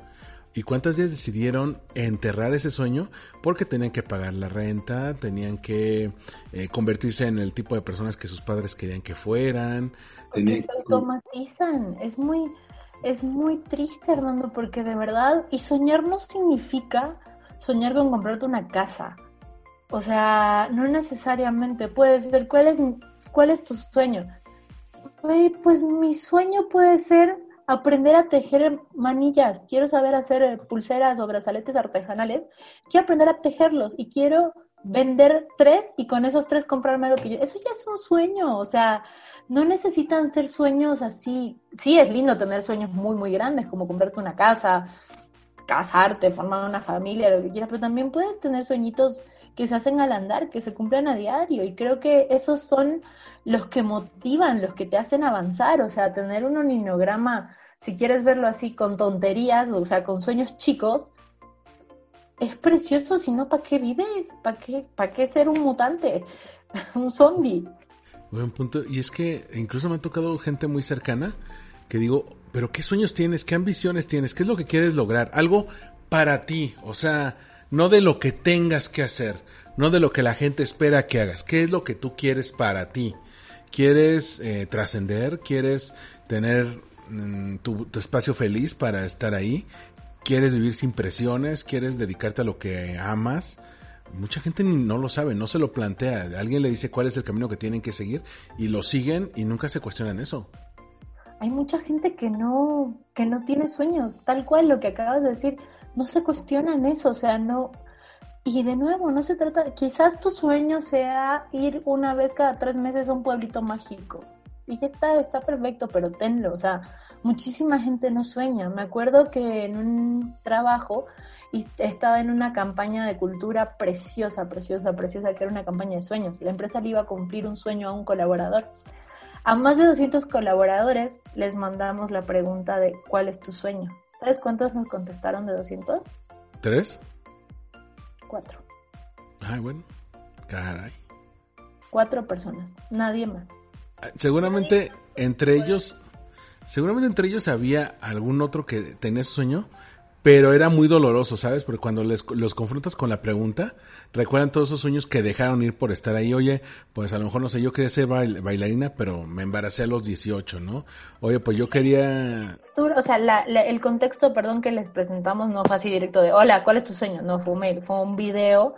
¿Y cuántas días decidieron enterrar ese sueño? Porque tenían que pagar la renta, tenían que eh, convertirse en el tipo de personas que sus padres querían que fueran. Porque se automatizan. Es muy, es muy triste, Armando, porque de verdad, y soñar no significa soñar con comprarte una casa. O sea, no necesariamente. Puede ser, ¿cuál es, cuál es tu sueño? Pues mi sueño puede ser aprender a tejer manillas, quiero saber hacer pulseras o brazaletes artesanales, quiero aprender a tejerlos y quiero vender tres y con esos tres comprarme algo que yo. Eso ya es un sueño, o sea, no necesitan ser sueños así. Sí, es lindo tener sueños muy, muy grandes, como comprarte una casa, casarte, formar una familia, lo que quieras, pero también puedes tener sueñitos que se hacen al andar, que se cumplen a diario, y creo que esos son los que motivan, los que te hacen avanzar, o sea, tener un oninograma, si quieres verlo así con tonterías, o sea, con sueños chicos, es precioso, si no, ¿para qué vives? ¿Para qué, ¿Para qué ser un mutante? un zombie. Buen punto. Y es que incluso me ha tocado gente muy cercana que digo, pero ¿qué sueños tienes? ¿Qué ambiciones tienes? ¿Qué es lo que quieres lograr? Algo para ti, o sea, no de lo que tengas que hacer, no de lo que la gente espera que hagas. ¿Qué es lo que tú quieres para ti? Quieres eh, trascender, quieres tener mm, tu, espacio feliz para estar ahí, quieres vivir sin presiones, quieres dedicarte a lo que amas. Mucha gente no lo sabe, no se lo plantea. Alguien le dice cuál es el camino que tienen que seguir y lo siguen y nunca se cuestionan eso. Hay mucha gente que no, que no tiene sueños, tal cual lo que acabas de decir, no se cuestionan eso, o sea, no, y de nuevo, no se trata, quizás tu sueño sea ir una vez cada tres meses a un pueblito mágico. Y ya está, está perfecto, pero tenlo. O sea, muchísima gente no sueña. Me acuerdo que en un trabajo y estaba en una campaña de cultura preciosa, preciosa, preciosa, que era una campaña de sueños. La empresa le iba a cumplir un sueño a un colaborador. A más de 200 colaboradores les mandamos la pregunta de ¿cuál es tu sueño? ¿Sabes cuántos nos contestaron de 200? ¿Tres? Cuatro. Ay, bueno. Caray. Cuatro personas, nadie más. Seguramente entre ellos, seguramente entre ellos había algún otro que tenía ese sueño, pero era muy doloroso, ¿sabes? Porque cuando les, los confrontas con la pregunta, recuerdan todos esos sueños que dejaron ir por estar ahí. Oye, pues a lo mejor no sé, yo quería ser bailarina, pero me embaracé a los 18, ¿no? Oye, pues yo quería... O sea, el contexto, perdón, que les presentamos no fue así directo de, hola, ¿cuál es tu sueño? No, fue un mail, fue un video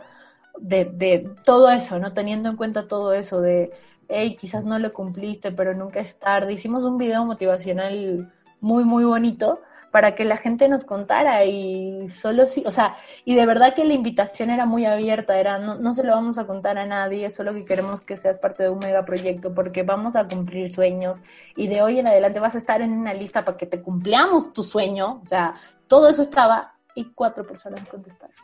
de, de todo eso, ¿no? Teniendo en cuenta todo eso de, hey, quizás no lo cumpliste, pero nunca es tarde. Hicimos un video motivacional muy, muy bonito para que la gente nos contara y solo si, o sea, y de verdad que la invitación era muy abierta, era no, no se lo vamos a contar a nadie, solo que queremos que seas parte de un megaproyecto porque vamos a cumplir sueños y de hoy en adelante vas a estar en una lista para que te cumplamos tu sueño, o sea, todo eso estaba y cuatro personas contestaron.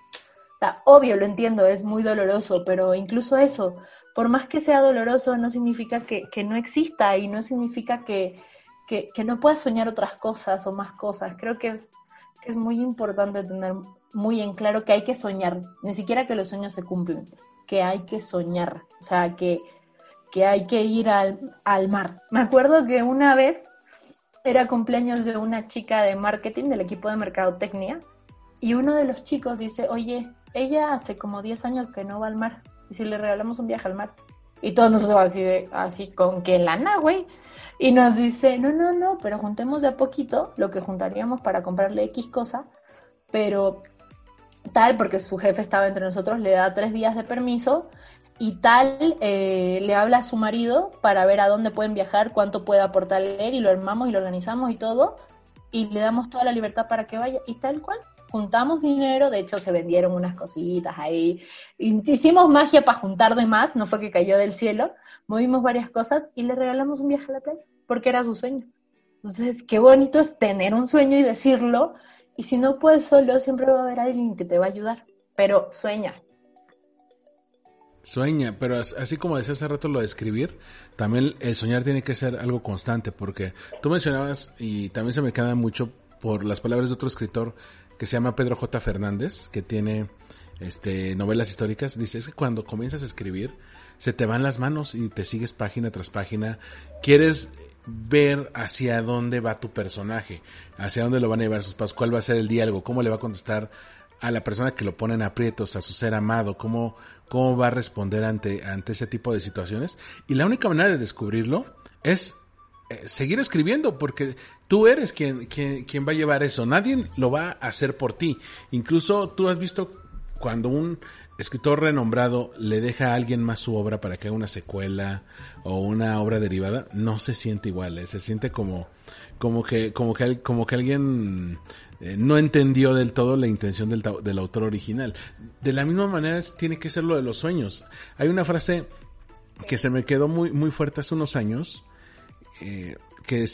O sea, obvio, lo entiendo, es muy doloroso, pero incluso eso, por más que sea doloroso, no significa que, que no exista y no significa que, que, no puedas soñar otras cosas o más cosas. Creo que es, que es muy importante tener muy en claro que hay que soñar, ni siquiera que los sueños se cumplen, que hay que soñar, o sea, que, que hay que ir al, al mar. Me acuerdo que una vez era cumpleaños de una chica de marketing del equipo de mercadotecnia y uno de los chicos dice, oye, ella hace como 10 años que no va al mar, y si le regalamos un viaje al mar. Y todos nosotros así de, así con que lana, güey. Y nos dice, no, no, no, pero juntemos de a poquito lo que juntaríamos para comprarle X cosa, pero tal, porque su jefe estaba entre nosotros, le da tres días de permiso y tal eh, le habla a su marido para ver a dónde pueden viajar, cuánto puede aportar él y lo armamos y lo organizamos y todo y le damos toda la libertad para que vaya y tal cual. Juntamos dinero, de hecho se vendieron unas cositas ahí, hicimos magia para juntar de más, no fue que cayó del cielo, movimos varias cosas y le regalamos un viaje a la playa, porque era su sueño. Entonces, qué bonito es tener un sueño y decirlo, y si no puedes solo, siempre va a haber alguien que te va a ayudar, pero sueña. Sueña, pero así como decía hace rato lo de escribir, también el soñar tiene que ser algo constante, porque tú mencionabas, y también se me queda mucho por las palabras de otro escritor que se llama Pedro J. Fernández, que tiene este novelas históricas, dice, es que cuando comienzas a escribir, se te van las manos y te sigues página tras página. Quieres ver hacia dónde va tu personaje, hacia dónde lo van a llevar sus pasos, cuál va a ser el diálogo, cómo le va a contestar a la persona que lo pone en aprietos, a su ser amado, cómo, cómo va a responder ante, ante ese tipo de situaciones. Y la única manera de descubrirlo es seguir escribiendo, porque tú eres quien, quien, quien va a llevar eso, nadie lo va a hacer por ti. Incluso tú has visto cuando un escritor renombrado le deja a alguien más su obra para que haga una secuela o una obra derivada, no se siente igual, eh, se siente como, como que, como que, como que alguien eh, no entendió del todo la intención del, del, autor original. De la misma manera tiene que ser lo de los sueños. Hay una frase que se me quedó muy, muy fuerte hace unos años, eh, que,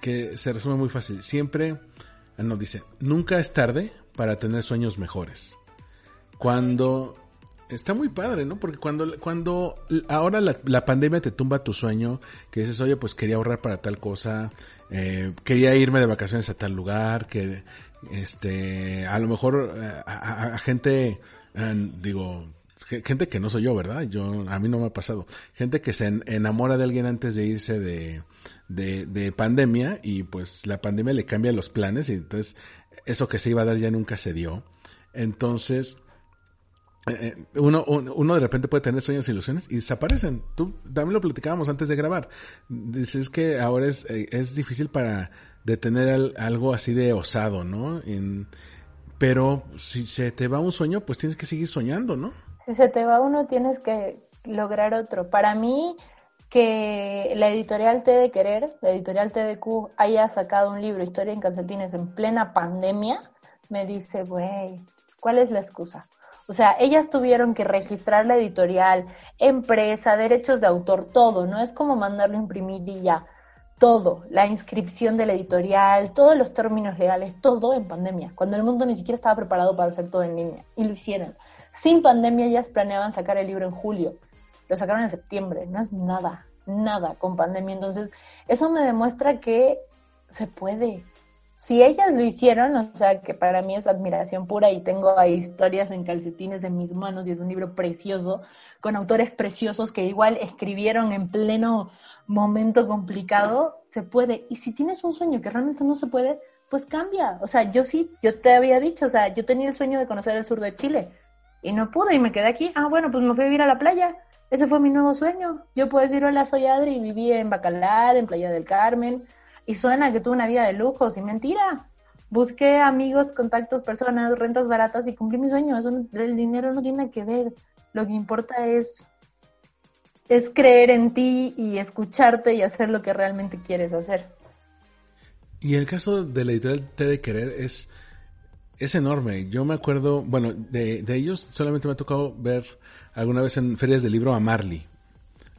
que se resume muy fácil. Siempre, ah, no dice, nunca es tarde para tener sueños mejores cuando está muy padre, ¿no? Porque cuando, cuando ahora la, pandemia te tumba tu sueño, que dices, oye, pues quería ahorrar para tal cosa, eh, quería irme de vacaciones a tal lugar, que, este, a lo mejor eh, a, gente, digo, gente que no soy yo, ¿verdad? Yo, a mí no me ha pasado. Gente que se enamora de alguien antes de irse de, de, de pandemia y pues la pandemia le cambia los planes y entonces eso que se iba a dar ya nunca se dio. Entonces, eh, eh, uno, uno de repente puede tener sueños e ilusiones y desaparecen. Tú también lo platicábamos antes de grabar. Dices que ahora es, eh, es difícil para detener algo así de osado, ¿no? pero si se te va un sueño, pues tienes que seguir soñando, ¿no? Si se te va uno, tienes que lograr otro. Para mí, que la editorial T de Querer, la editorial TDQ, haya sacado un libro, Historia en calcetines, en plena pandemia, me dice, güey, ¿cuál es la excusa? O sea, ellas tuvieron que registrar la editorial, empresa, derechos de autor, todo, no es como mandarlo a imprimir y ya, todo, la inscripción de la editorial, todos los términos legales, todo en pandemia, cuando el mundo ni siquiera estaba preparado para hacer todo en línea, y lo hicieron. Sin pandemia ellas planeaban sacar el libro en julio, lo sacaron en septiembre, no es nada, nada con pandemia, entonces eso me demuestra que se puede, si ellas lo hicieron, o sea, que para mí es admiración pura y tengo historias en calcetines en mis manos y es un libro precioso, con autores preciosos que igual escribieron en pleno momento complicado, se puede. Y si tienes un sueño que realmente no se puede, pues cambia. O sea, yo sí, yo te había dicho, o sea, yo tenía el sueño de conocer el sur de Chile y no pude y me quedé aquí. Ah, bueno, pues me fui a vivir a la playa. Ese fue mi nuevo sueño. Yo puedo decir, hola, soy Adri y viví en Bacalar, en Playa del Carmen y suena que tuve una vida de lujo, sin mentira. Busqué amigos, contactos, personas, rentas baratas y cumplí mi sueño. El dinero no tiene que ver. Lo que importa es, es creer en ti y escucharte y hacer lo que realmente quieres hacer. Y el caso de la editorial T de Querer es, es enorme. Yo me acuerdo, bueno, de, de ellos solamente me ha tocado ver alguna vez en ferias de libro a Marley,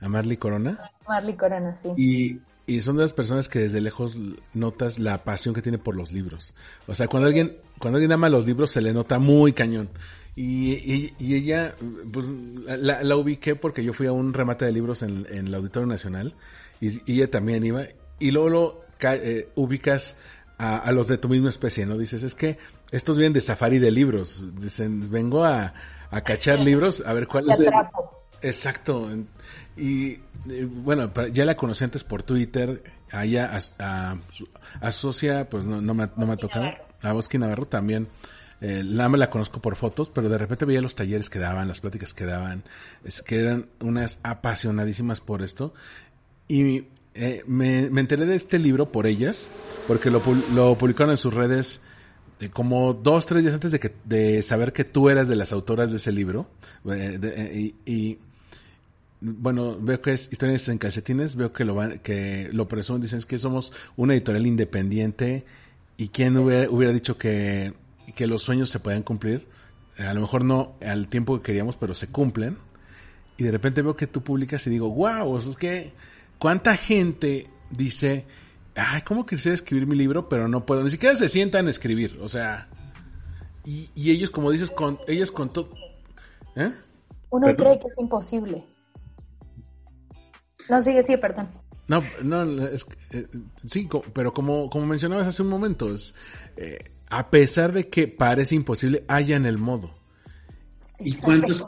a Marley Corona. Marley Corona, sí. Y, y son de las personas que desde lejos notas la pasión que tiene por los libros. O sea, cuando alguien, cuando alguien ama los libros se le nota muy cañón. Y, y, y ella, pues la, la, ubiqué porque yo fui a un remate de libros en, en el Auditorio Nacional y, y, ella también iba. Y luego lo eh, ubicas a, a, los de tu misma especie, ¿no? Dices, es que estos vienen de safari de libros. Dicen, vengo a, a cachar libros, a ver cuál es el... Exacto. Y bueno, ya la conocí antes por Twitter. A ella a, asocia, pues no, no me, no me ha tocado. A Bosque Navarro también. Eh, la me la conozco por fotos, pero de repente veía los talleres que daban, las pláticas que daban, es que eran unas apasionadísimas por esto. Y eh, me, me, enteré de este libro por ellas, porque lo, lo publicaron en sus redes eh, como dos, tres días antes de, que, de saber que tú eras de las autoras de ese libro. Eh, de, y, y bueno, veo que es historias en calcetines, veo que lo van, que lo presumen, dicen es que somos una editorial independiente y quién hubiera, hubiera dicho que, que los sueños se pueden cumplir, a lo mejor no al tiempo que queríamos, pero se cumplen. Y de repente veo que tú publicas y digo, wow, es que cuánta gente dice, ay, ¿cómo quisiera escribir mi libro? Pero no puedo, ni siquiera se sientan a escribir, o sea, y, y ellos, como dices, con, ellos con todo, ¿eh? Uno ¿Perdón? cree que es imposible. No, sigue, sí, perdón. No, no, es, eh, sí, pero como, como mencionabas hace un momento, es, eh, a pesar de que parece imposible, hayan el modo. ¿Y cuántos?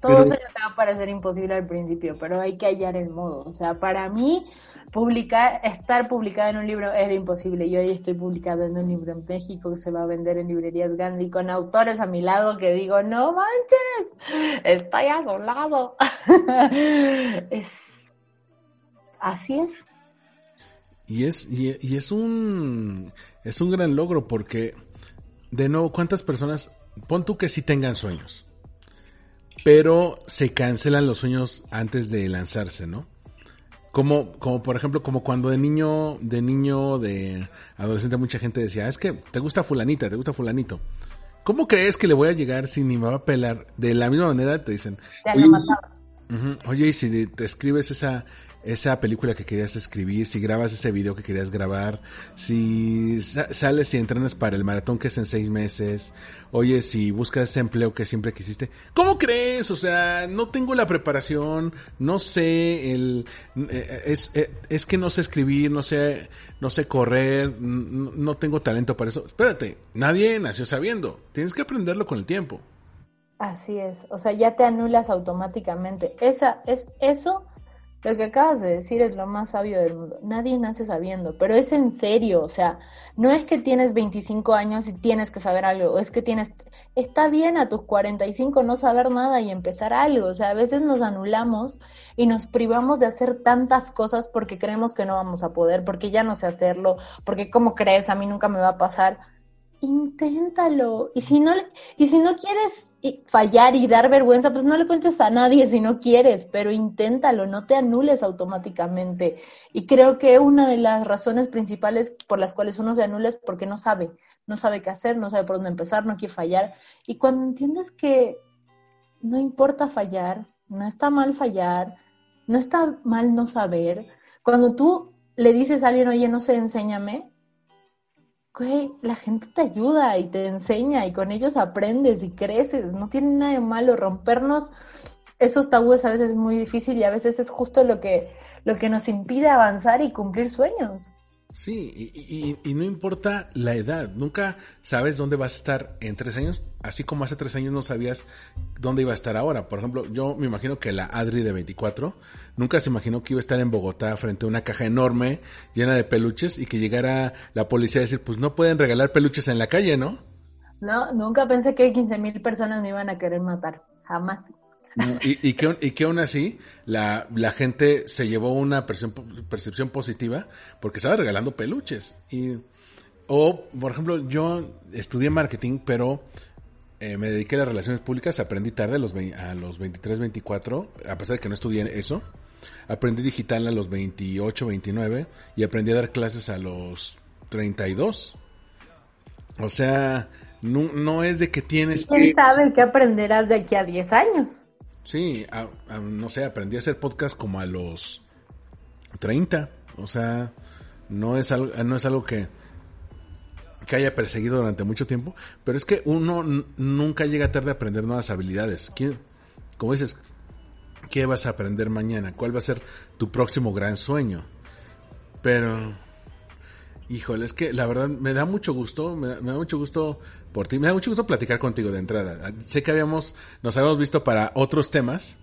Todo pero... eso te va a parecer imposible al principio, pero hay que hallar el modo. O sea, para mí, publicar, estar publicada en un libro era imposible. Yo hoy estoy publicada en un libro en México que se va a vender en librerías Gandhi con autores a mi lado que digo, no manches, estoy a su lado. es, así es. Y es, y, y, es un, es un gran logro porque, de nuevo, ¿cuántas personas, pon tú que sí tengan sueños, pero se cancelan los sueños antes de lanzarse, ¿no? Como, como por ejemplo, como cuando de niño, de niño, de adolescente, mucha gente decía, es que te gusta fulanita, te gusta fulanito. ¿Cómo crees que le voy a llegar si ni me va a pelar? De la misma manera te dicen, oye, uh -huh, oye, y si te escribes esa, esa película que querías escribir, si grabas ese video que querías grabar, si sales y entrenas para el maratón que es en seis meses, oye, si buscas ese empleo que siempre quisiste, ¿cómo crees? O sea, no tengo la preparación, no sé, el, es, es que no sé escribir, no sé, no sé correr, no tengo talento para eso. Espérate, nadie nació sabiendo, tienes que aprenderlo con el tiempo. Así es, o sea, ya te anulas automáticamente. Esa es eso lo que acabas de decir es lo más sabio del mundo. Nadie nace sabiendo, pero es en serio, o sea, no es que tienes 25 años y tienes que saber algo, es que tienes, está bien a tus 45 no saber nada y empezar algo, o sea, a veces nos anulamos y nos privamos de hacer tantas cosas porque creemos que no vamos a poder, porque ya no sé hacerlo, porque como crees, a mí nunca me va a pasar inténtalo. Y si no, y si no quieres fallar y dar vergüenza, pues no le cuentes a nadie si no quieres, pero inténtalo, no te anules automáticamente. Y creo que una de las razones principales por las cuales uno se anula es porque no sabe, no sabe qué hacer, no sabe por dónde empezar, no quiere fallar. Y cuando entiendes que no importa fallar, no está mal fallar, no está mal no saber, cuando tú le dices a alguien, oye, no sé, enséñame, la gente te ayuda y te enseña y con ellos aprendes y creces, no tiene nada de malo rompernos esos tabúes a veces es muy difícil y a veces es justo lo que, lo que nos impide avanzar y cumplir sueños. Sí, y, no importa la edad, nunca sabes dónde vas a estar en tres años, así como hace tres años no sabías dónde iba a estar ahora. Por ejemplo, yo me imagino que la Adri de 24 nunca se imaginó que iba a estar en Bogotá frente a una caja enorme llena de peluches y que llegara la policía a decir, pues no pueden regalar peluches en la calle, ¿no? No, nunca pensé que 15 mil personas me iban a querer matar, jamás. Y, y, que, y que aún así la, la gente se llevó una percepción, percepción positiva porque estaba regalando peluches. Y, o, por ejemplo, yo estudié marketing, pero eh, me dediqué a las relaciones públicas, aprendí tarde a los, a los 23, 24, a pesar de que no estudié eso. Aprendí digital a los 28, 29 y aprendí a dar clases a los 32. O sea, no, no es de que tienes ¿Quién que... sabe qué aprenderás de aquí a 10 años? Sí, a- a- no sé, aprendí a hacer podcast como a los 30. O sea, no es algo, no es algo que, que haya perseguido durante mucho tiempo. Pero es que uno nunca llega tarde a aprender nuevas habilidades. ¿Quién, como dices, ¿qué vas a aprender mañana? ¿Cuál va a ser tu próximo gran sueño? Pero, híjole, es que la verdad me da mucho gusto, me da, me da mucho gusto por ti, me da mucho gusto platicar contigo de entrada. Sé que habíamos, nos habíamos visto para otros temas,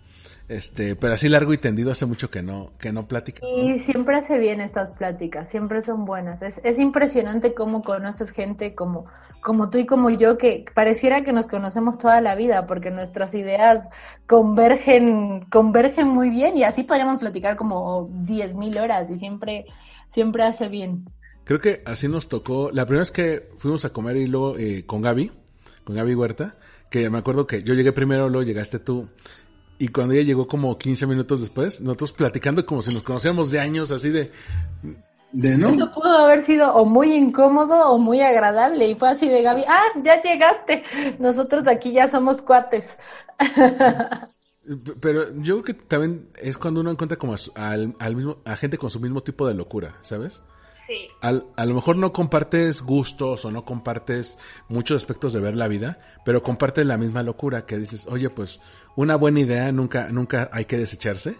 este, pero así largo y tendido hace mucho que no, que no platicamos. Y siempre hace bien estas pláticas, siempre son buenas. Es, es impresionante cómo conoces gente como, como tú y como yo, que pareciera que nos conocemos toda la vida, porque nuestras ideas convergen, convergen muy bien y así podríamos platicar como 10.000 horas y siempre, siempre hace bien. Creo que así nos tocó. La primera vez que fuimos a comer y luego eh, con Gaby, con Gaby Huerta, que me acuerdo que yo llegué primero, luego llegaste tú. Y cuando ella llegó como 15 minutos después, nosotros platicando como si nos conociéramos de años, así de... De no. Eso pudo haber sido o muy incómodo o muy agradable y fue así de Gaby, ah, ya llegaste, nosotros aquí ya somos cuates. Pero yo creo que también es cuando uno encuentra como a, al, al mismo, a gente con su mismo tipo de locura, ¿sabes? Sí. Al- a lo mejor no compartes gustos o no compartes muchos aspectos de ver la vida, pero compartes la misma locura que dices, oye, pues una buena idea nunca, nunca hay que desecharse.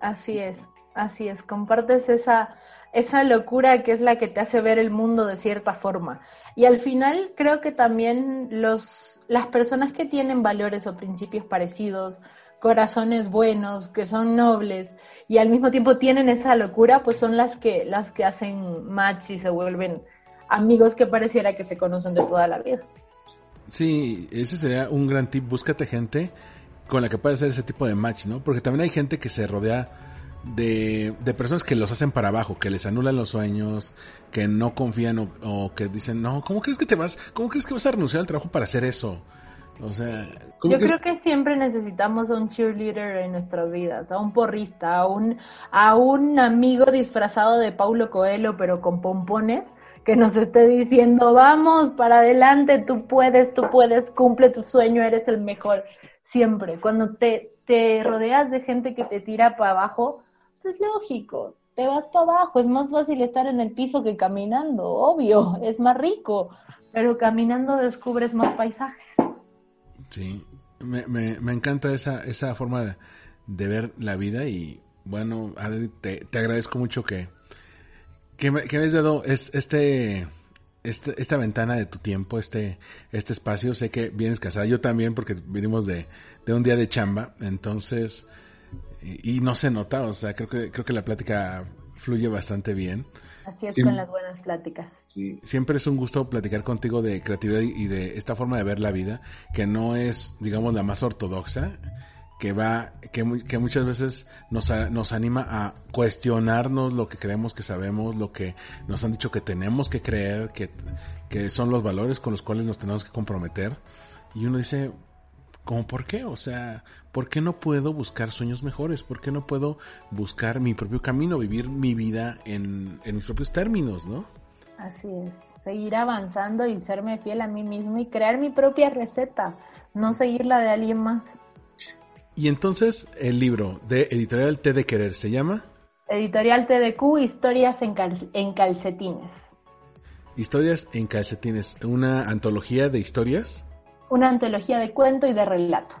Así es, así es, compartes esa, esa locura que es la que te hace ver el mundo de cierta forma. Y al final creo que también los, las personas que tienen valores o principios parecidos, corazones buenos, que son nobles y al mismo tiempo tienen esa locura, pues son las que, las que hacen match y se vuelven amigos que pareciera que se conocen de toda la vida. Sí, ese sería un gran tip. Búscate gente con la que puedas hacer ese tipo de match, ¿no? Porque también hay gente que se rodea de, de personas que los hacen para abajo, que les anulan los sueños, que no confían o, o que dicen, no, ¿cómo crees que te vas? ¿Cómo crees que vas a renunciar al trabajo para hacer eso? O sea, ¿cómo Yo creo que siempre necesitamos a un cheerleader en nuestras vidas, a un porrista, a un, a un amigo disfrazado de Paulo Coelho, pero con pompones, que nos esté diciendo, vamos, para adelante, tú puedes, tú puedes, cumple tu sueño, eres el mejor. Siempre, cuando te, te rodeas de gente que te tira para abajo, es lógico, te vas para abajo, es más fácil estar en el piso que caminando, obvio, es más rico, pero caminando descubres más paisajes. Sí, me, me, me encanta esa, esa forma de, de ver la vida y bueno, Adri, te, te agradezco mucho que, que, me, que me has dado es- este, este, esta ventana de tu tiempo, este, este espacio. Sé que vienes casada, yo también porque venimos de, de un día de chamba, entonces, y, y no se nota, o sea, creo que, creo que la plática fluye bastante bien. Así es Sí. con las buenas pláticas. Siempre es un gusto platicar contigo de creatividad y de esta forma de ver la vida, que no es, digamos, la más ortodoxa, que va, que, que muchas veces nos, nos anima a cuestionarnos lo que creemos que sabemos, lo que nos han dicho que tenemos que creer, que, que son los valores con los cuales nos tenemos que comprometer. Y uno dice, ¿cómo por qué? O sea, ¿por qué no puedo buscar sueños mejores? ¿Por qué no puedo buscar mi propio camino, vivir mi vida en, en mis propios términos, no? Así es. Seguir avanzando y serme fiel a mí mismo y crear mi propia receta, no seguir la de alguien más. Y entonces el libro de Editorial T de Querer se llama Editorial TDQ, historias en, cal- en calcetines. Historias en calcetines, una antología de historias. Una antología de cuento y de relato.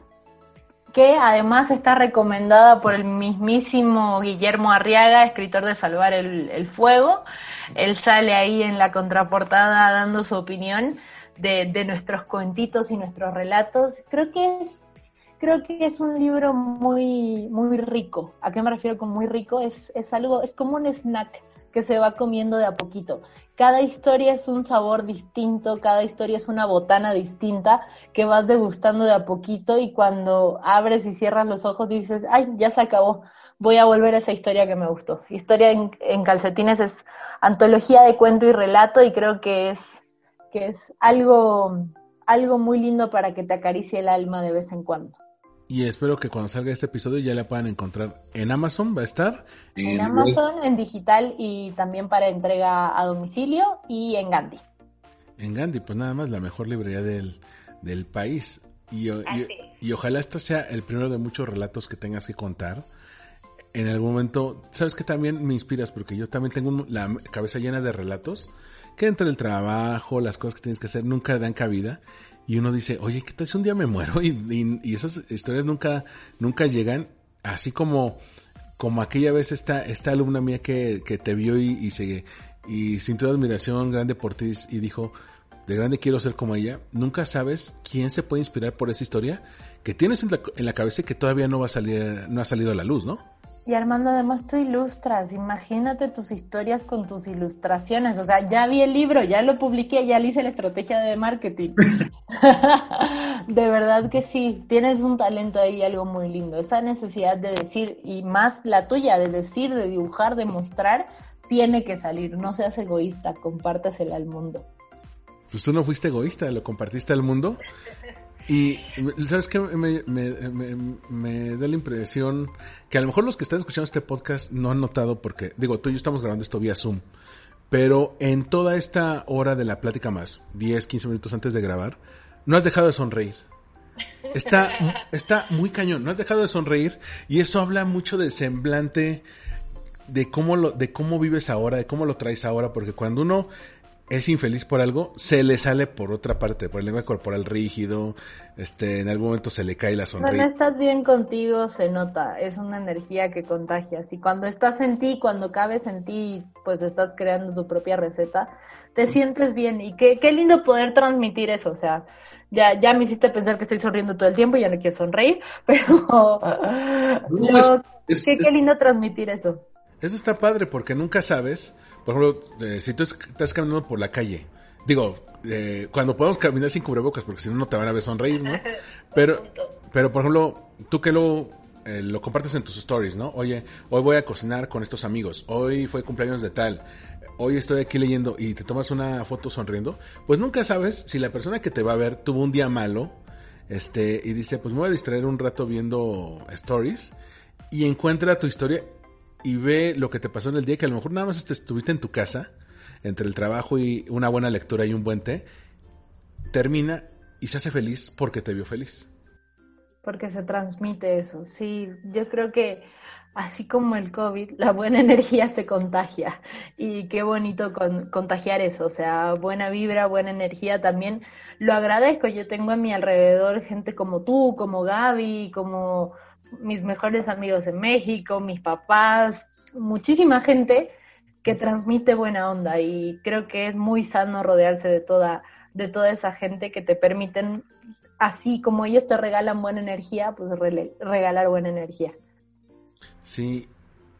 Que además está recomendada por el mismísimo Guillermo Arriaga, escritor de Salvar el, el Fuego. Él sale ahí en la contraportada dando su opinión de, de nuestros cuentitos y nuestros relatos. Creo que es creo que es un libro muy, muy rico. ¿A qué me refiero con muy rico? Es, es algo, es como un snack que se va comiendo de a poquito. Cada historia es un sabor distinto, cada historia es una botana distinta que vas degustando de a poquito y cuando abres y cierras los ojos dices, ay, ya se acabó, voy a volver a esa historia que me gustó. Historia en, calcetines es antología de cuento y relato y creo que es, que es algo algo muy lindo para que te acaricie el alma de vez en cuando. Y espero que cuando salga este episodio ya la puedan encontrar en Amazon, va a estar. En, Amazon, en digital y también para entrega a domicilio y en Gandhi. En Gandhi, pues nada más la mejor librería del, del país. Y, y, ojalá esto sea el primero de muchos relatos que tengas que contar. En algún momento, sabes que también me inspiras porque yo también tengo la cabeza llena de relatos que entre el trabajo, las cosas que tienes que hacer, nunca dan cabida y uno dice, oye, ¿qué tal si un día me muero? Y, esas historias nunca, nunca llegan, así como, como aquella vez esta, esta alumna mía que, que te vio y, y, se, y sintió admiración grande por ti y dijo, de grande quiero ser como ella, nunca sabes quién se puede inspirar por esa historia que tienes en la, en la cabeza y que todavía no va a salir, no ha salido a la luz, ¿no? Y Armando, además tú ilustras, imagínate tus historias con tus ilustraciones, o sea, ya vi el libro, ya lo publiqué, ya le hice la estrategia de marketing. de verdad que sí, tienes un talento ahí, algo muy lindo, esa necesidad de decir, y más la tuya, de decir, de dibujar, de mostrar, tiene que salir, no seas egoísta, compártasela al mundo. Pues tú no fuiste egoísta, lo compartiste al mundo. Y, ¿sabes qué? Me, me, da la impresión que a lo mejor los que están escuchando este podcast no han notado, porque, digo, tú y yo estamos grabando esto vía Zoom, pero en toda esta hora de la plática más, 10, 15 minutos antes de grabar, no has dejado de sonreír. Está, está muy cañón, no has dejado de sonreír y eso habla mucho del semblante, de cómo, lo, de cómo vives ahora, de cómo lo traes ahora, porque cuando uno es infeliz por algo, se le sale por otra parte, por el lenguaje corporal rígido, este, en algún momento se le cae la sonrisa. Cuando estás bien contigo se nota, es una energía que contagias y cuando estás en ti, cuando cabes en ti, pues estás creando tu propia receta, te sientes bien y qué, qué lindo poder transmitir eso, o sea, ya, ya me hiciste pensar que estoy sonriendo todo el tiempo y ya no quiero sonreír, pero, qué, qué lindo transmitir eso. Eso está padre porque nunca sabes por ejemplo, eh, si tú estás caminando por la calle, digo, eh, cuando podemos caminar sin cubrebocas, porque si no, no te van a ver sonreír, ¿no? Pero, pero por ejemplo, tú que lo, eh, lo compartes en tus stories, ¿no? Oye, hoy voy a cocinar con estos amigos, hoy fue cumpleaños de tal, hoy estoy aquí leyendo y te tomas una foto sonriendo, pues nunca sabes si la persona que te va a ver tuvo un día malo, este, y dice, pues me voy a distraer un rato viendo stories, y encuentra tu historia y ve lo que te pasó en el día, que a lo mejor nada más estuviste en tu casa, entre el trabajo y una buena lectura y un buen té, termina y se hace feliz porque te vio feliz. Porque se transmite eso, sí, yo creo que así como el COVID, la buena energía se contagia y qué bonito contagiar eso, o sea, buena vibra, buena energía también. Lo agradezco, yo tengo a mi alrededor gente como tú, como Gaby, como mis mejores amigos en México, mis papás, muchísima gente que transmite buena onda y creo que es muy sano rodearse de toda, de toda esa gente que te permiten, así como ellos te regalan buena energía, pues regalar buena energía. Sí,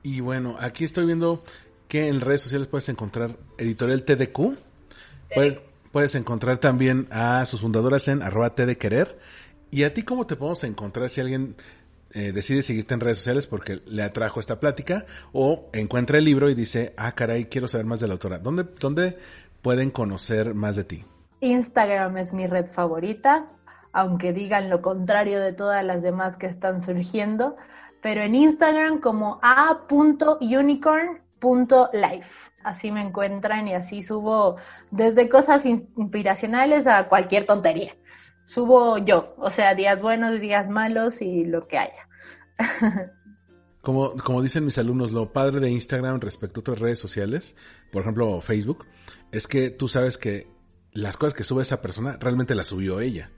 y bueno, aquí estoy viendo que en redes sociales puedes encontrar Editorial TDQ. Puedes, puedes encontrar también a sus fundadoras en arroba Querer. ¿Y a ti cómo te podemos encontrar si alguien eh, decide seguirte en redes sociales porque le atrajo esta plática o encuentra el libro y dice, ah, caray, quiero saber más de la autora. ¿Dónde, dónde pueden conocer más de ti? Instagram es mi red favorita, aunque digan lo contrario de todas las demás que están surgiendo, pero en Instagram como a.unicorn.life. Así me encuentran y así subo desde cosas inspiracionales a cualquier tontería subo yo, o sea, días buenos, días malos y lo que haya. Como, como dicen mis alumnos, lo padre de Instagram respecto a otras redes sociales, por ejemplo Facebook, es que tú sabes que las cosas que sube esa persona realmente las subió ella.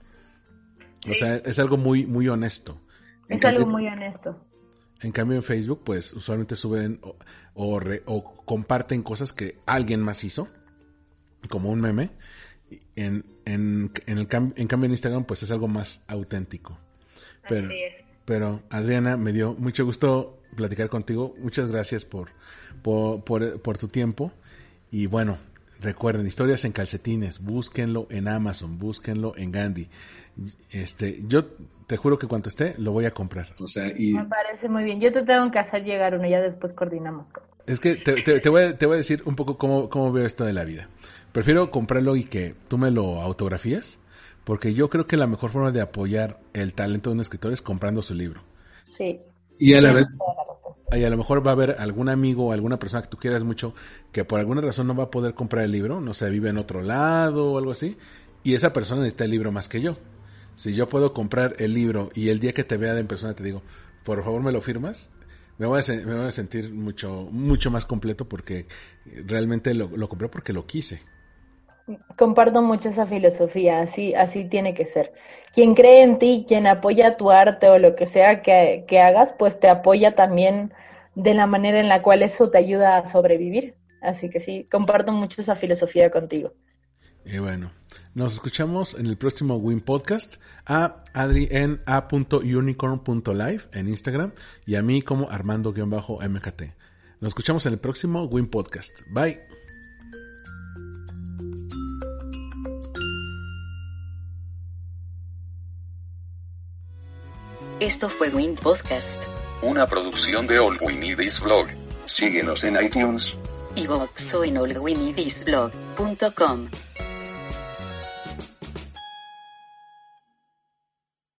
O sea, es algo muy, muy honesto. Es algo muy honesto. En cambio en Facebook, pues usualmente suben o, o comparten cosas que alguien más hizo, como un meme, en, en, en, el en cambio en Instagram pues es algo más auténtico. Pero, pero Adriana, me dio mucho gusto platicar contigo. Muchas gracias por, por, por, por tu tiempo. Y bueno, recuerden, historias en calcetines, búsquenlo en Amazon, búsquenlo en Gandhi. Este, yo te juro que cuando esté lo voy a comprar. O sea, y... Me parece muy bien. Yo te tengo que hacer llegar uno, ya después coordinamos. Es que te, te, voy, a, te voy a decir un poco cómo, cómo veo esto de la vida. Prefiero comprarlo y que tú me lo autografías, porque yo creo que la mejor forma de apoyar el talento de un escritor es comprando su libro. Sí. Y a la vez, y a lo mejor va a haber algún amigo o alguna persona que tú quieras mucho que por alguna razón no va a poder comprar el libro, no sé, vive en otro lado o algo así, y esa persona necesita el libro más que yo. Si yo puedo comprar el libro y el día que te vea en persona te digo, por favor me lo firmas, me voy a, me voy a sentir mucho, mucho más completo porque realmente lo, lo compré porque lo quise. Comparto mucho esa filosofía, así, así tiene que ser. Quien cree en ti, quien apoya tu arte o lo que sea que, que hagas, pues te apoya también de la manera en la cual eso te ayuda a sobrevivir. Así que sí, comparto mucho esa filosofía contigo. Y bueno, nos escuchamos en el próximo Win Podcast. A Adri en a.unicorn.live en Instagram y a mí como Armando-MKT. Nos escuchamos en el próximo Win Podcast. Bye. Esto fue Win Podcast, Una producción de All We Need Is Blog. Síguenos en iTunes. y Voxo en allwinidisblog.com.